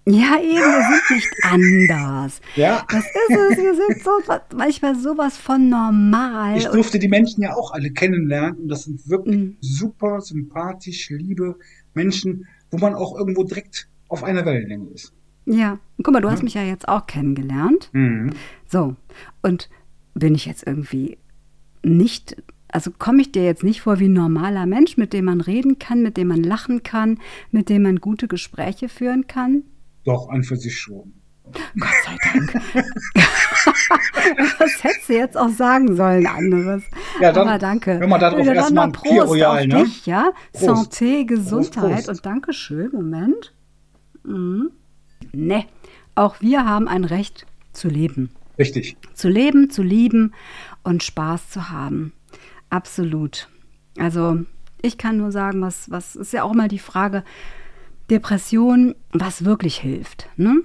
Ja, eben, wir sind nicht anders. Ja. Das ist es, wir sind so, manchmal sowas von normal. Ich durfte die Menschen ja auch alle kennenlernen und das sind wirklich mhm. super sympathisch, liebe Menschen, wo man auch irgendwo direkt auf einer Wellenlänge ist. Ja, guck mal, du ja. hast mich ja jetzt auch kennengelernt. Mhm. So, und bin ich jetzt irgendwie nicht also komme ich dir jetzt nicht vor wie ein normaler Mensch, mit dem man reden kann, mit dem man lachen kann, mit dem man gute Gespräche führen kann? Doch, an für sich schon. Gott sei Dank. Was hättest du jetzt auch sagen sollen, anderes. Ja, dann, Aber danke. Wenn man darauf ja, erstmal ein Prost Royal, auf ne? dich, ja? Prost. Santé, Gesundheit Prost, Prost. und Dankeschön. Moment. Mhm. Ne, auch wir haben ein Recht zu leben. Richtig. Zu leben, zu lieben und Spaß zu haben. Absolut. Also ich kann nur sagen, was, was ist ja auch mal die Frage, Depression, was wirklich hilft. Ne?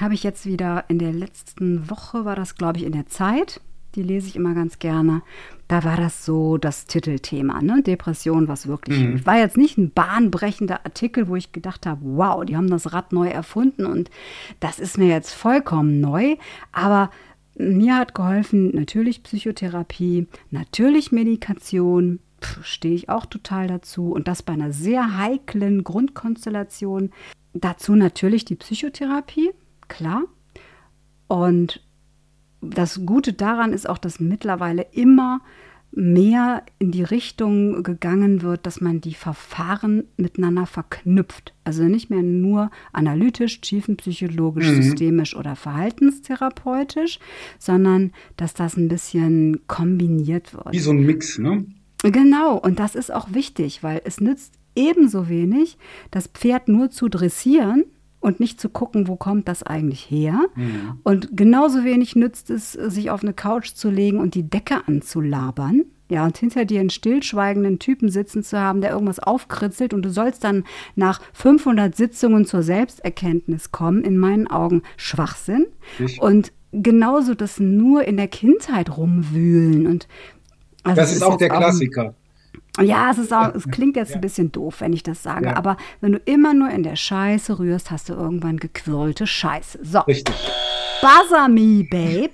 Habe ich jetzt wieder in der letzten Woche, war das glaube ich in der Zeit, die lese ich immer ganz gerne. Da war das so das Titelthema, ne? Depression, was wirklich mhm. hilft. War jetzt nicht ein bahnbrechender Artikel, wo ich gedacht habe, wow, die haben das Rad neu erfunden und das ist mir jetzt vollkommen neu. Aber mir hat geholfen natürlich Psychotherapie, natürlich Medikation, stehe ich auch total dazu. Und das bei einer sehr heiklen Grundkonstellation. Dazu natürlich die Psychotherapie, klar. Und das Gute daran ist auch, dass mittlerweile immer mehr in die Richtung gegangen wird, dass man die Verfahren miteinander verknüpft. Also nicht mehr nur analytisch, tiefenpsychologisch, mhm. systemisch oder verhaltenstherapeutisch, sondern dass das ein bisschen kombiniert wird. Wie so ein Mix, ne? Genau, und das ist auch wichtig, weil es nützt ebenso wenig, das Pferd nur zu dressieren und nicht zu gucken, wo kommt das eigentlich her. Mhm. Und genauso wenig nützt es, sich auf eine Couch zu legen und die Decke anzulabern. Ja, und hinter dir einen stillschweigenden Typen sitzen zu haben, der irgendwas aufkritzelt und du sollst dann nach 500 Sitzungen zur Selbsterkenntnis kommen, in meinen Augen Schwachsinn. Ich. Und genauso das nur in der Kindheit rumwühlen und also das ist, ist auch der Klassiker. Ja, es, ist auch, es klingt jetzt ja. ein bisschen doof, wenn ich das sage, ja. aber wenn du immer nur in der Scheiße rührst, hast du irgendwann gequirlte Scheiße. So. Richtig. Buzzer me, Babe.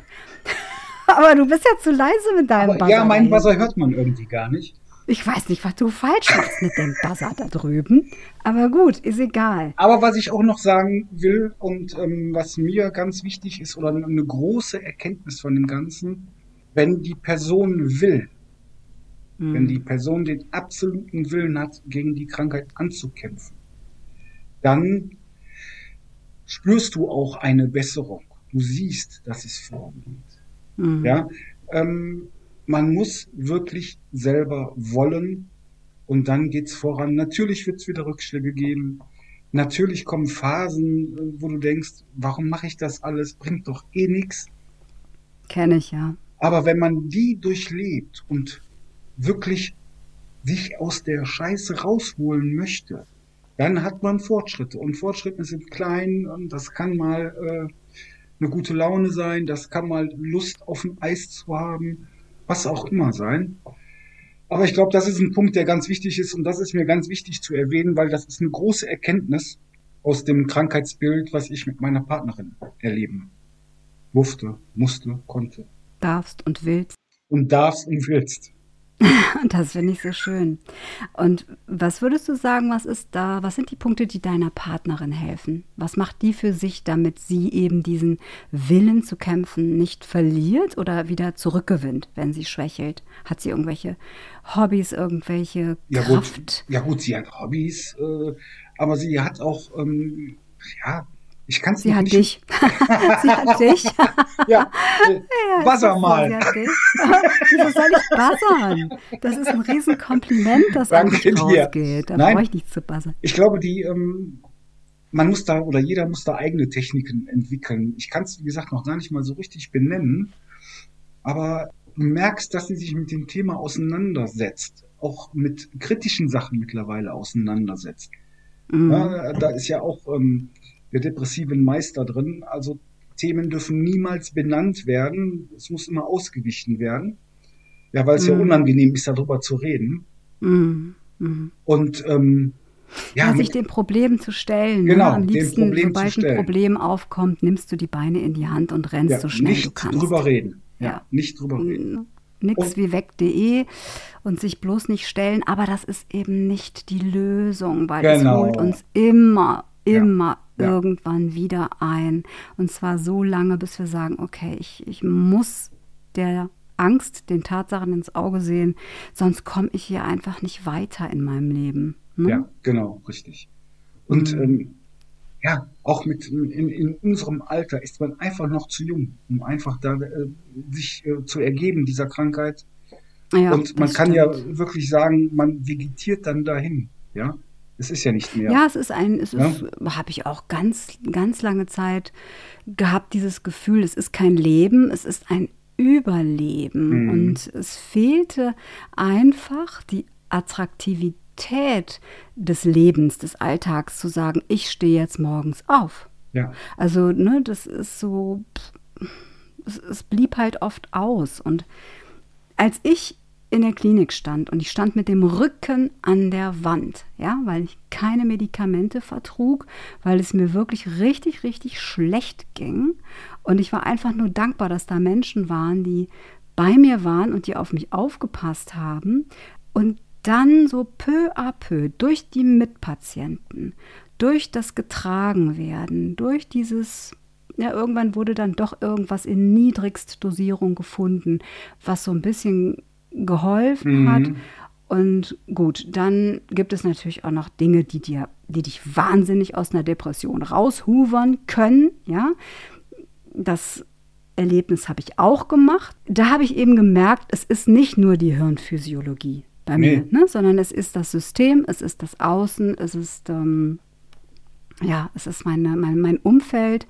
aber du bist ja zu leise mit deinem aber, Buzzer. Ja, meinen Buzzer hört man irgendwie gar nicht. Ich weiß nicht, was du falsch machst mit dem Buzzer da drüben. Aber gut, ist egal. Aber was ich auch noch sagen will und ähm, was mir ganz wichtig ist oder eine große Erkenntnis von dem Ganzen, wenn die Person will, Mhm. Wenn die Person den absoluten Willen hat, gegen die Krankheit anzukämpfen, dann spürst du auch eine Besserung. Du siehst, dass es vorangeht. Mhm. Ja, ähm, man muss wirklich selber wollen und dann geht's voran. Natürlich wird es wieder Rückschläge geben. Natürlich kommen Phasen, wo du denkst, warum mache ich das alles? Bringt doch eh nichts. Kenne ich ja. Aber wenn man die durchlebt und wirklich sich aus der Scheiße rausholen möchte, dann hat man Fortschritte. Und Fortschritte sind klein das kann mal eine gute Laune sein, das kann mal Lust auf ein Eis zu haben, was auch immer sein. Aber ich glaube, das ist ein Punkt, der ganz wichtig ist und das ist mir ganz wichtig zu erwähnen, weil das ist eine große Erkenntnis aus dem Krankheitsbild, was ich mit meiner Partnerin erleben durfte, musste, konnte. Darfst und willst. Und darfst und willst. Das finde ich so schön. Und was würdest du sagen, was ist da, was sind die Punkte, die deiner Partnerin helfen? Was macht die für sich, damit sie eben diesen Willen zu kämpfen nicht verliert oder wieder zurückgewinnt, wenn sie schwächelt? Hat sie irgendwelche Hobbys, irgendwelche ja, Kraft? Gut, ja gut, sie hat Hobbys, äh, aber sie hat auch, ähm, ja, ich kann es Sie hat nicht. dich. sie hat dich. ja, äh, Ja, mal. dich. Wieso soll ich buzzern? Das ist ein Riesenkompliment, das an dir. rausgeht. Da Nein. brauche ich nicht zu buzzern. Ich glaube, die, ähm, man muss da oder jeder muss da eigene Techniken entwickeln. Ich kann es, wie gesagt, noch gar nicht mal so richtig benennen, aber du merkst, dass sie sich mit dem Thema auseinandersetzt, auch mit kritischen Sachen mittlerweile auseinandersetzt. Mhm. Ja, da ist ja auch ähm, der depressiven Meister drin. Also Themen dürfen niemals benannt werden. Es muss immer ausgewichen werden. Ja, weil es ja Mhm. unangenehm ist, darüber zu reden. Mhm. Mhm. Und ähm, ja, Ja, sich dem Problem zu stellen. Genau, ne? Am dem liebsten, Problem sobald ein. Problem aufkommt, nimmst du die Beine in die Hand und rennst ja, so schnell nicht du kannst. drüber reden. Ja, Ja. nicht drüber reden. Nix Und- wie weg.de und sich bloß nicht stellen, aber das ist eben nicht die Lösung, weil es Genau. holt uns immer, Ja, immer ja. irgendwann wieder ein. Und zwar so lange, bis wir sagen, okay, ich, ich muss der Angst, den Tatsachen ins Auge sehen, sonst komme ich hier einfach nicht weiter in meinem Leben. Ne? Ja, genau, richtig. Und Mhm. ähm, ja, auch mit in, in unserem Alter ist man einfach noch zu jung, um einfach da äh, sich äh, zu ergeben dieser Krankheit. Ja, Und man kann stimmt. ja wirklich sagen, man vegetiert dann dahin. Ja, es ist ja nicht mehr. Ja, es ist ein, es Ja. ist, habe ich auch ganz, ganz lange Zeit gehabt, dieses Gefühl, es ist kein Leben, es ist ein Überleben. Mhm. Und es fehlte einfach die Attraktivität des Lebens, des Alltags, zu sagen, ich stehe jetzt morgens auf. ja. Also, ne, das ist so, es, es blieb halt oft aus. Und als ich in der Klinik stand und ich stand mit dem Rücken an der Wand, ja, weil ich keine Medikamente vertrug, weil es mir wirklich richtig, richtig schlecht ging. Und ich war einfach nur dankbar, dass da Menschen waren, die bei mir waren und die auf mich aufgepasst haben. Und dann so peu à peu durch die Mitpatienten, durch das Getragenwerden, durch dieses ja, irgendwann wurde dann doch irgendwas in Niedrigstdosierung gefunden, was so ein bisschen geholfen Mhm. hat. Und gut, dann gibt es natürlich auch noch Dinge, die dir, die dich wahnsinnig aus einer Depression raushuvern können, ja. Das Erlebnis habe ich auch gemacht. Da habe ich eben gemerkt, es ist nicht nur die Hirnphysiologie bei Nee. mir, ne? sondern es ist das System, es ist das Außen, es ist ähm, ja, es ist meine, mein, mein Umfeld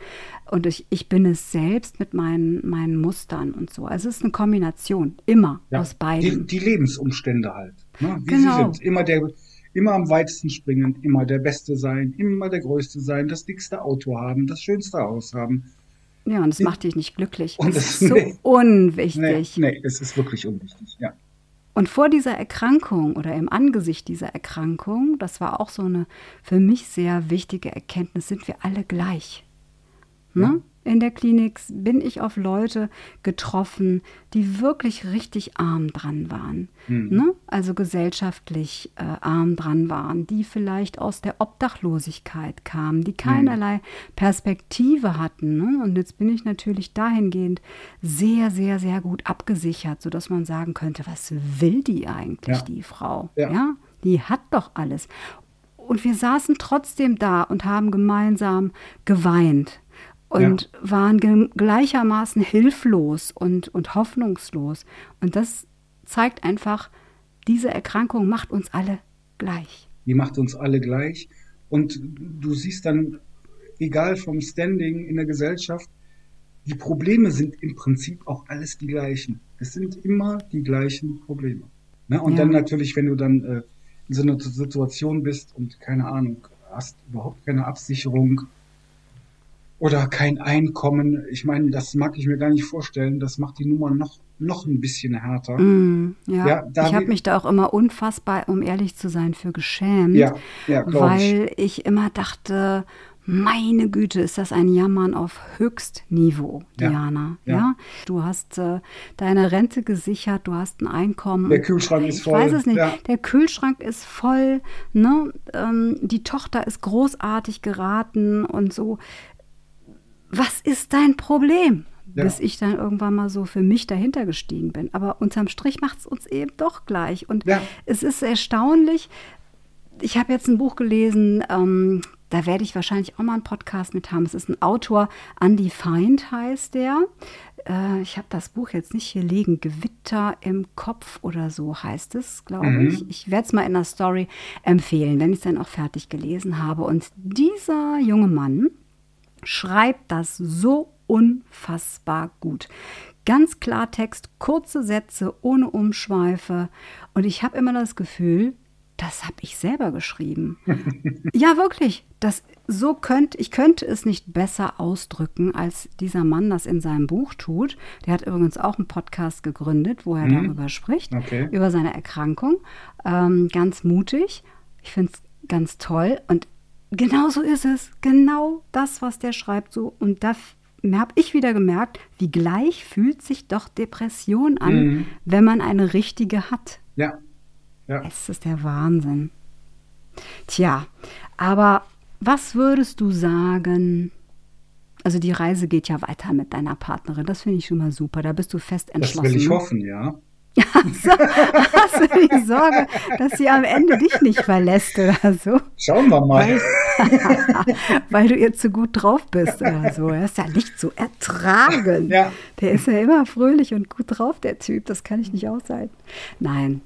und ich, ich bin es selbst mit meinen, meinen Mustern und so. Also es ist eine Kombination, immer Ja, aus die, beiden. die Lebensumstände halt. Ne? Wie Genau. sie sind. Immer der, immer am weitesten springen, immer der Beste sein, immer der Größte sein, das dickste Auto haben, das schönste Haus haben. Ja, und es macht dich nicht glücklich. Und das das- ist so nee. unwichtig. Nee, nee, es ist wirklich unwichtig. Ja. Und vor dieser Erkrankung oder im Angesicht dieser Erkrankung, das war auch so eine für mich sehr wichtige Erkenntnis, sind wir alle gleich. Ne? In der Klinik bin ich auf Leute getroffen, die wirklich richtig arm dran waren. Mhm. Ne? Also gesellschaftlich äh, arm dran waren, die vielleicht aus der Obdachlosigkeit kamen, die keinerlei Perspektive hatten. Ne? Und jetzt bin ich natürlich dahingehend sehr, sehr, sehr gut abgesichert, sodass man sagen könnte, was will die eigentlich, Ja. die Frau? Ja. ja, die hat doch alles. Und wir saßen trotzdem da und haben gemeinsam geweint und waren ge gleichermaßen hilflos und, und hoffnungslos. Und das zeigt einfach, diese Erkrankung macht uns alle gleich. Die macht uns alle gleich. Und du siehst dann, egal vom Standing in der Gesellschaft, die Probleme sind im Prinzip auch alles die gleichen. Es sind immer die gleichen Probleme. Ne? Und Ja. dann natürlich, wenn du dann äh, in so einer Situation bist und keine Ahnung, hast überhaupt keine Absicherung, oder kein Einkommen. Ich meine, das mag ich mir gar nicht vorstellen. Das macht die Nummer noch, noch ein bisschen härter. Mm, ja, Ja, da ich habe mich da auch immer unfassbar, um ehrlich zu sein, für geschämt, Ja, ja, weil ich. immer dachte, meine Güte, ist das ein Jammern auf Höchstniveau, Diana. Ja. ja. Du hast äh, deine Rente gesichert, du hast ein Einkommen. Der Kühlschrank ist ich voll, weiß es nicht. ja. Der Kühlschrank ist voll. Ne? Ähm, die Tochter ist großartig geraten und so. Was ist dein Problem? Ja. Bis ich dann irgendwann mal so für mich dahinter gestiegen bin. Aber unterm Strich macht es uns eben doch gleich. Und Ja. es ist erstaunlich. Ich habe jetzt ein Buch gelesen, ähm, da werde ich wahrscheinlich auch mal einen Podcast mit haben. Es ist ein Autor, Undefined heißt der. Äh, ich habe das Buch jetzt nicht hier liegen. Gewitter im Kopf oder so heißt es, glaube Mhm. ich. Ich werde es mal in der Story empfehlen, wenn ich es dann auch fertig gelesen habe. Und dieser junge Mann, schreibt das so unfassbar gut. Ganz Klartext, kurze Sätze, ohne Umschweife. Und ich habe immer das Gefühl, das habe ich selber geschrieben. ja, wirklich. Das, so könnte, ich könnte es nicht besser ausdrücken, als dieser Mann das in seinem Buch tut. Der hat übrigens auch einen Podcast gegründet, wo er darüber spricht, Okay. über seine Erkrankung. Ähm, ganz mutig. Ich finde es ganz toll. Und genau so ist es. Genau das, was der schreibt. So. Und da habe ich wieder gemerkt, wie gleich fühlt sich doch Depression an, Mhm. wenn man eine richtige hat. Ja. Ja. Es ist der Wahnsinn. Tja, aber was würdest du sagen? Also die Reise geht ja weiter mit deiner Partnerin. Das finde ich schon mal super. Da bist du fest Das entschlossen. will ich ne? hoffen, ja. So, hast du die Sorge, dass sie am Ende dich nicht verlässt oder so? Schauen wir mal. Weil, weil du ihr zu gut drauf bist oder so. Er ist ja nicht zu ertragen. Ja. Der ist ja immer fröhlich und gut drauf, der Typ. Das kann ich nicht aushalten. Nein,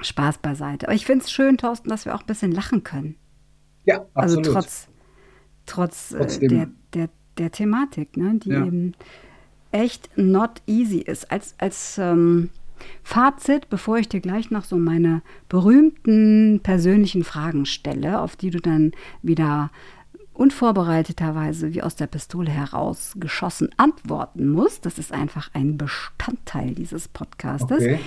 Spaß beiseite. Aber ich finde es schön, Thorsten, dass wir auch ein bisschen lachen können. Ja, Also absolut. trotz, trotz äh, Trotzdem. der, der, der Thematik, ne, die Ja. eben echt not easy ist. Als, als ähm, Fazit, bevor ich dir gleich noch so meine berühmten persönlichen Fragen stelle, auf die du dann wieder unvorbereiteterweise wie aus der Pistole heraus geschossen antworten musst, das ist einfach ein Bestandteil dieses Podcastes, Okay.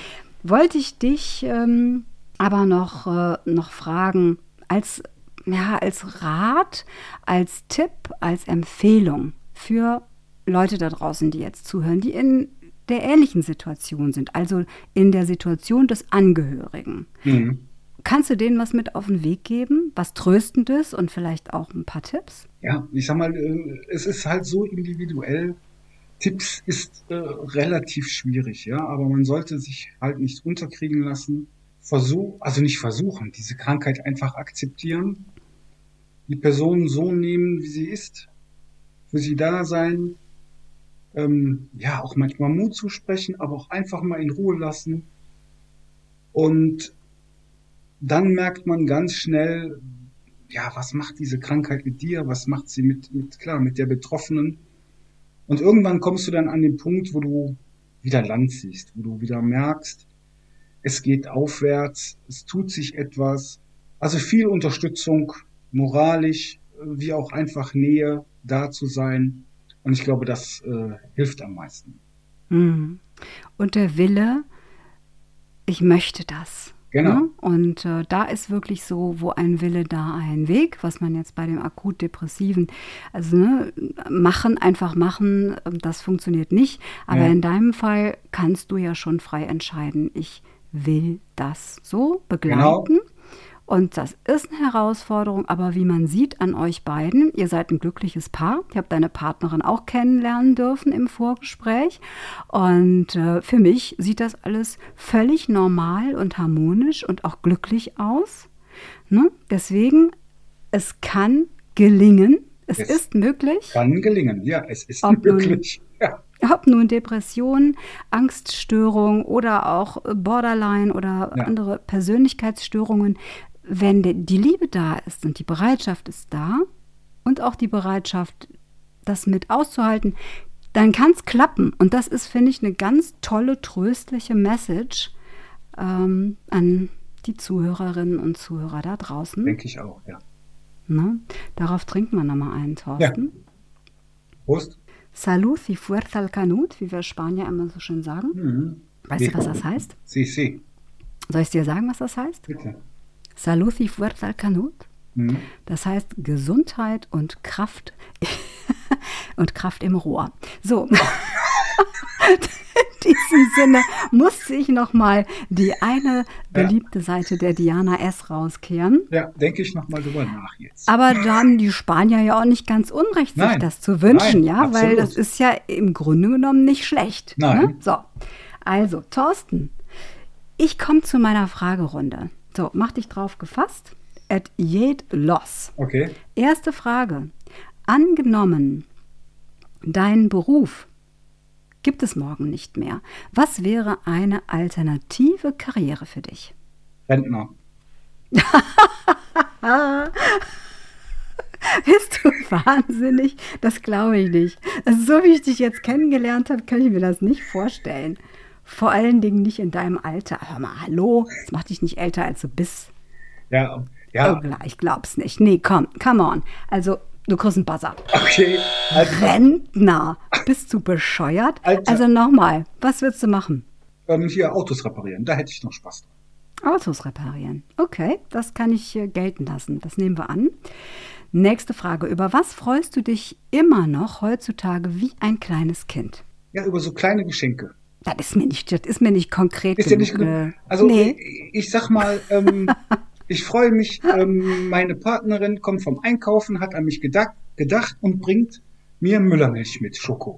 wollte ich dich ähm, aber noch, äh, noch fragen, als, ja, als Rat, als Tipp, als Empfehlung für Leute da draußen, die jetzt zuhören, die in der ähnlichen Situation sind, also in der Situation des Angehörigen. Mhm. Kannst du denen was mit auf den Weg geben? Was Tröstendes und vielleicht auch ein paar Tipps? Ja, ich sag mal, äh, es ist halt so individuell. Tipps ist äh, relativ schwierig, ja, aber man sollte sich halt nicht unterkriegen lassen. Versuch, also nicht versuchen, diese Krankheit einfach akzeptieren, die Person so nehmen, wie sie ist, für sie da sein, ähm, ja, auch manchmal Mut zu sprechen, aber auch einfach mal in Ruhe lassen. Und dann merkt man ganz schnell, ja, was macht diese Krankheit mit dir? Was macht sie mit, mit, klar, mit der Betroffenen? Und irgendwann kommst du dann an den Punkt, wo du wieder Land siehst, wo du wieder merkst, es geht aufwärts, es tut sich etwas. Also viel Unterstützung, moralisch, äh, wie auch einfach Nähe da zu sein. Und ich glaube, das äh, hilft am meisten. Mhm. Und der Wille, ich möchte das. Genau. Ne? Und äh, da ist wirklich so, wo ein Wille, da ein Weg, was man jetzt bei dem akut-depressiven, also ne, machen, einfach machen, das funktioniert nicht. Aber Ja. in deinem Fall kannst du ja schon frei entscheiden, ich will das so begleiten. Und das ist eine Herausforderung, aber wie man sieht an euch beiden, ihr seid ein glückliches Paar. Ich habe deine Partnerin auch kennenlernen dürfen im Vorgespräch. Und äh, für mich sieht das alles völlig normal und harmonisch und auch glücklich aus. Ne? Deswegen, es kann gelingen. Es Es ist möglich. Kann gelingen. Ja, es ist Ob nun- möglich. Ja. Ob nun Depression, Angststörung oder auch Borderline oder Ja. andere Persönlichkeitsstörungen, wenn die Liebe da ist und die Bereitschaft ist da und auch die Bereitschaft, das mit auszuhalten, dann kann es klappen. Und das ist, finde ich, eine ganz tolle, tröstliche Message ähm, an die Zuhörerinnen und Zuhörer da draußen. Denke ich auch, ja. Ne? Darauf trinken wir nochmal einen, Thorsten. Prost. Salud y fuerza al canut, wie wir Spanier immer so schön sagen. Mhm. Weißt du, was das heißt? Sí, sí. Soll ich dir sagen, was das heißt? Bitte. Salud y fuerza al canut. Mhm. Das heißt Gesundheit und Kraft und Kraft im Rohr. So. In diesem Sinne musste ich noch mal die eine beliebte Seite der Diana S. rauskehren. Ja, denke ich nochmal drüber nach jetzt. Aber da haben die Spanier ja auch nicht ganz unrecht, sich Nein. das zu wünschen, Nein, ja, weil absolut. das ist ja im Grunde genommen nicht schlecht. Nein. Ne? So, also Thorsten, ich komme zu meiner Fragerunde. So, mach dich drauf gefasst. Et jed los. Okay. Erste Frage. Angenommen, dein Beruf gibt es morgen nicht mehr. Was wäre eine alternative Karriere für dich? Rentner. Bist du wahnsinnig? Das glaube ich nicht. Also so wie ich dich jetzt kennengelernt habe, kann ich mir das nicht vorstellen. Vor allen Dingen nicht in deinem Alter. Hör mal, hallo, das macht dich nicht älter, als du bist. Ja, ja. Oh, ich glaub's nicht. Nee, komm, come on. Also, du kriegst einen Buzzer. Okay. Also, Rentner, bist du bescheuert? Alter. Also nochmal, was willst du machen? ähm, hier Autos reparieren, da hätte ich noch Spaß dran. Autos reparieren. Okay, das kann ich äh, gelten lassen. Das nehmen wir an. Nächste Frage. Über was freust du dich immer noch heutzutage wie ein kleines Kind? Ja, über so kleine Geschenke. Das ist mir nicht, das ist mir nicht konkret Ist ja nicht genug. genug. äh, Also nee. ich, ich sag mal, ähm, ich freue mich, ähm, meine Partnerin kommt vom Einkaufen, hat an mich gedacht, gedacht und bringt mir Müllermilch mit Schoko.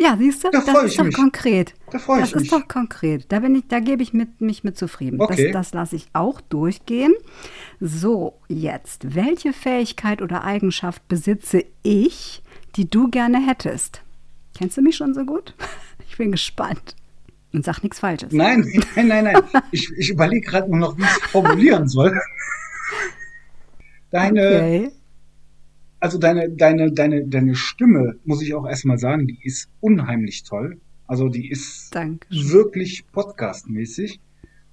Ja, siehst du, Da das ist doch mich. konkret. Da freu das ich ist mich. doch konkret. Da bin ich, da gebe ich mit, mich mit zufrieden. Okay. Das, das lasse ich auch durchgehen. So, jetzt. Welche Fähigkeit oder Eigenschaft besitze ich, die du gerne hättest? Kennst du mich schon so gut? Ich bin gespannt. Und sag nichts Falsches. Nein, nein, nein, nein. Ich, ich überlege gerade nur noch, wie ich es formulieren soll. Deine, Okay. also deine, deine, deine, deine Stimme, muss ich auch erstmal sagen, die ist unheimlich toll. Also die ist Dankeschön. wirklich podcastmäßig.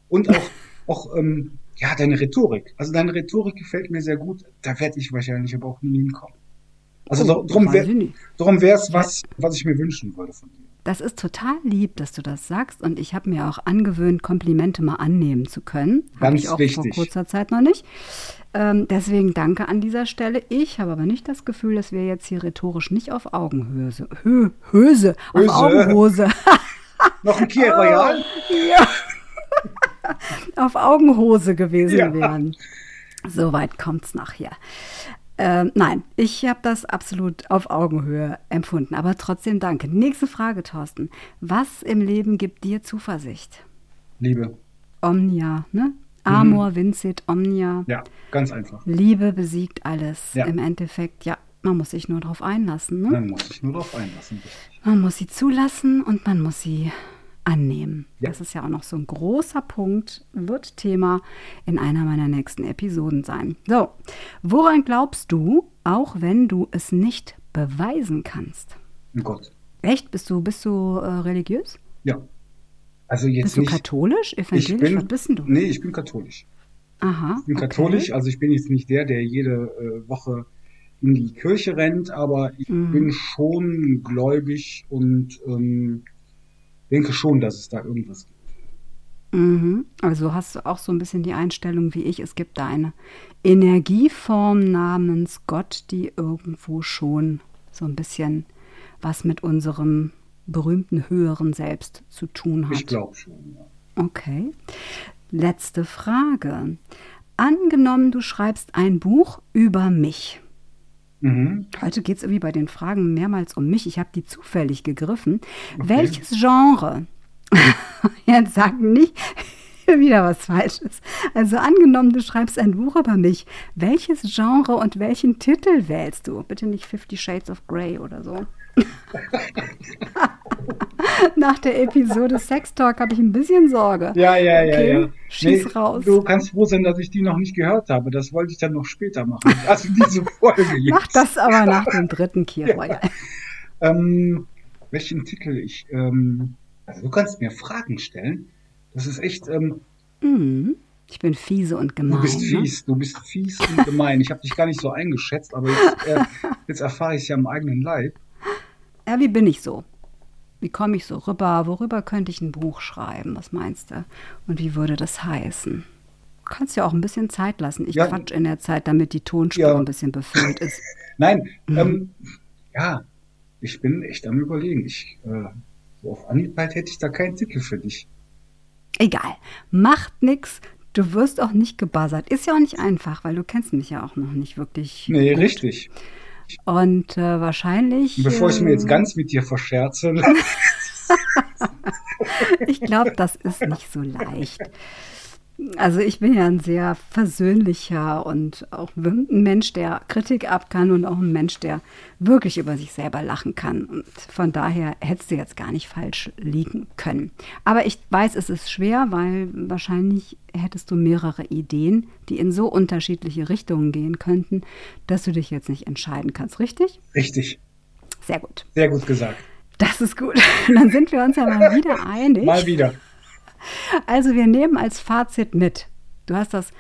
Und auch, auch ähm, ja, deine Rhetorik. Also deine Rhetorik gefällt mir sehr gut. Da werde ich wahrscheinlich aber auch nie hinkommen. Also Oh, darum wäre es was, was ich mir wünschen würde von dir. Das ist total lieb, dass du das sagst. Und ich habe mir auch angewöhnt, Komplimente mal annehmen zu können. Habe ich auch wichtig. vor kurzer Zeit noch nicht. Ähm, deswegen danke an dieser Stelle. Ich habe aber nicht das Gefühl, dass wir jetzt hier rhetorisch nicht auf Augenhöhe, Hö, Höse, auf Höse. Augenhose, Noch ein Oh. Kia Royal? ja, auf Augenhose gewesen Ja. wären. So weit kommt's nachher. Ähm, nein, ich habe das absolut auf Augenhöhe empfunden, aber trotzdem danke. Nächste Frage, Thorsten. Was im Leben gibt dir Zuversicht? Liebe. Omnia, ne? Mhm. Amor vincit omnia. Ja, ganz einfach. Liebe besiegt alles. Ja. Im Endeffekt, ja, man muss sich nur darauf einlassen. Ne? Dann muss ich nur darauf einlassen. Man muss sie zulassen und man muss sie annehmen. Ja. Das ist ja auch noch so ein großer Punkt, wird Thema in einer meiner nächsten Episoden sein. So, woran glaubst du, auch wenn du es nicht beweisen kannst? Oh Gott. Echt? Bist du, bist du äh, religiös? Ja. Also jetzt Bist du nicht. katholisch, ich evangelisch? bin, Was bist denn du? Nee, ich bin katholisch. Aha. Ich bin okay. katholisch, also ich bin jetzt nicht der, der jede äh, Woche in die Kirche rennt, aber ich Mhm. bin schon gläubig und ähm, denke schon, dass es da irgendwas gibt. Mhm. Also hast du auch so ein bisschen die Einstellung wie ich, es gibt da eine Energieform namens Gott, die irgendwo schon so ein bisschen was mit unserem berühmten höheren Selbst zu tun hat. Ich glaube schon. Ja. Okay. Letzte Frage. Angenommen, du schreibst ein Buch über mich. Mhm. Heute geht es irgendwie bei den Fragen mehrmals um mich. Ich habe die zufällig gegriffen. Welches Genre? Jetzt sag nicht wieder was Falsches. Also angenommen, du schreibst ein Buch über mich. Welches Genre und welchen Titel wählst du? Bitte nicht Fifty Shades of Grey oder so. Nach der Episode Sex Talk habe ich ein bisschen Sorge. Ja, ja, ja, Okay, ja. schieß raus. Du kannst froh sein, dass ich die noch nicht gehört habe. Das wollte ich dann noch später machen. Also diese Folge jetzt. Mach das aber nach dem dritten Kiro. Ähm, welchen Titel ich. Ähm, also du kannst mir Fragen stellen. Das ist echt. Ähm, Mhm. Ich bin fiese und gemein. du bist ne? fies. Du bist fies und gemein. Ich habe dich gar nicht so eingeschätzt, aber jetzt, äh, jetzt erfahre ich es ja am eigenen Leib. Ja, wie bin ich so? Wie komme ich so rüber? Worüber könnte ich ein Buch schreiben? Was meinst du? Und wie würde das heißen? Du kannst ja auch ein bisschen Zeit lassen. Ich ja, quatsch in der Zeit, damit die Tonspur ja. ein bisschen befüllt ist. Nein, mhm. ähm, ja, ich bin echt am Überlegen. Ich, äh, so auf Anhieb hätte ich da keinen Titel für dich. Egal, macht nix. Du wirst auch nicht gebuzzert. Ist ja auch nicht einfach, weil du kennst mich ja auch noch nicht wirklich. Nee, gut. richtig. Und äh, wahrscheinlich. Bevor ich mir jetzt ähm, ganz mit dir verscherze. ich glaube, das ist nicht so leicht. Also ich bin ja ein sehr versöhnlicher und auch ein Mensch, der Kritik ab kann und auch ein Mensch, der wirklich über sich selber lachen kann. Und von daher hättest du jetzt gar nicht falsch liegen können. Aber ich weiß, es ist schwer, weil wahrscheinlich hättest du mehrere Ideen, die in so unterschiedliche Richtungen gehen könnten, dass du dich jetzt nicht entscheiden kannst. Richtig? Richtig. Sehr gut. Sehr gut gesagt. Das ist gut. Dann sind wir uns ja mal wieder einig. Mal wieder. Also wir nehmen als Fazit mit. Du hast das,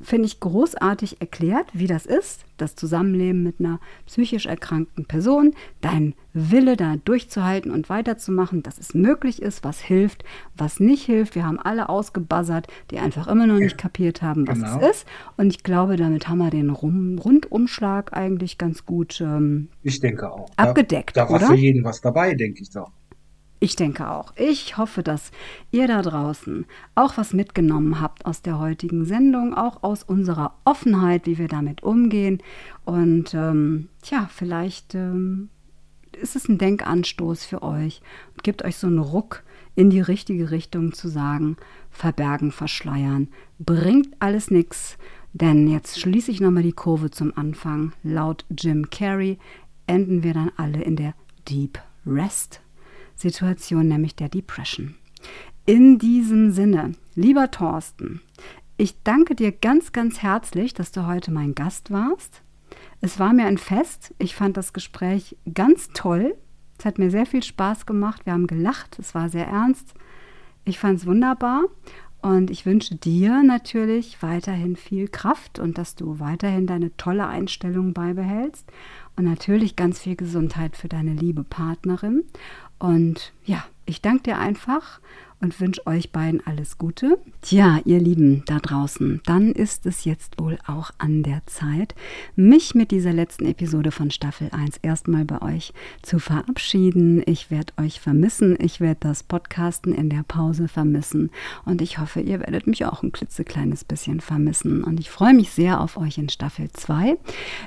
finde ich, großartig erklärt, wie das ist, das Zusammenleben mit einer psychisch erkrankten Person, dein Wille da durchzuhalten und weiterzumachen, dass es möglich ist, was hilft, was nicht hilft. Wir haben alle ausgebuzzert, die einfach immer noch nicht kapiert haben, was genau. es ist. Und ich glaube, damit haben wir den Rundumschlag eigentlich ganz gut ähm, ich denke auch. abgedeckt. Da, da war oder? für jeden was dabei, denke ich doch. Ich denke auch. Ich hoffe, dass ihr da draußen auch was mitgenommen habt aus der heutigen Sendung, auch aus unserer Offenheit, wie wir damit umgehen. Und ähm, tja, vielleicht ähm, ist es ein Denkanstoß für euch und gibt euch so einen Ruck in die richtige Richtung zu sagen, verbergen, verschleiern, bringt alles nichts. Denn jetzt schließe ich nochmal die Kurve zum Anfang. Laut Jim Carrey enden wir dann alle in der Deep Rest Situation, nämlich der Depression. In diesem Sinne, lieber Thorsten, ich danke dir ganz, ganz herzlich, dass du heute mein Gast warst. Es war mir ein Fest. Ich fand das Gespräch ganz toll. Es hat mir sehr viel Spaß gemacht. Wir haben gelacht. Es war sehr ernst. Ich fand es wunderbar. Und ich wünsche dir natürlich weiterhin viel Kraft und dass du weiterhin deine tolle Einstellung beibehältst. Und natürlich ganz viel Gesundheit für deine liebe Partnerin. Und ja, ich danke dir einfach und wünsche euch beiden alles Gute. Tja, ihr Lieben da draußen, dann ist es jetzt wohl auch an der Zeit, mich mit dieser letzten Episode von Staffel 1 erstmal bei euch zu verabschieden. Ich werde euch vermissen, ich werde das Podcasten in der Pause vermissen und ich hoffe, ihr werdet mich auch ein klitzekleines bisschen vermissen. Und ich freue mich sehr auf euch in Staffel 2.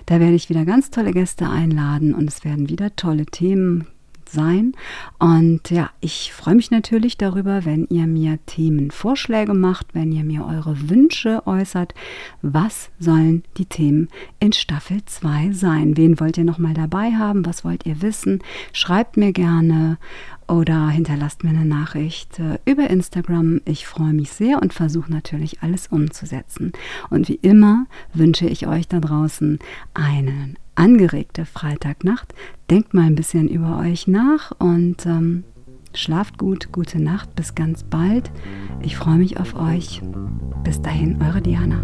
Da werde ich wieder ganz tolle Gäste einladen und es werden wieder tolle Themen sein. Und ja, ich freue mich natürlich darüber, wenn ihr mir Themenvorschläge macht, wenn ihr mir eure Wünsche äußert. Was sollen die Themen in Staffel 2 sein? Wen wollt ihr nochmal dabei haben? Was wollt ihr wissen? Schreibt mir gerne oder hinterlasst mir eine Nachricht äh, über Instagram. Ich freue mich sehr und versuche natürlich alles umzusetzen. Und wie immer wünsche ich euch da draußen einen angeregte Freitagnacht. Denkt mal ein bisschen über euch nach und ähm, schlaft gut, gute Nacht, bis ganz bald. Ich freue mich auf euch. Bis dahin, eure Diana.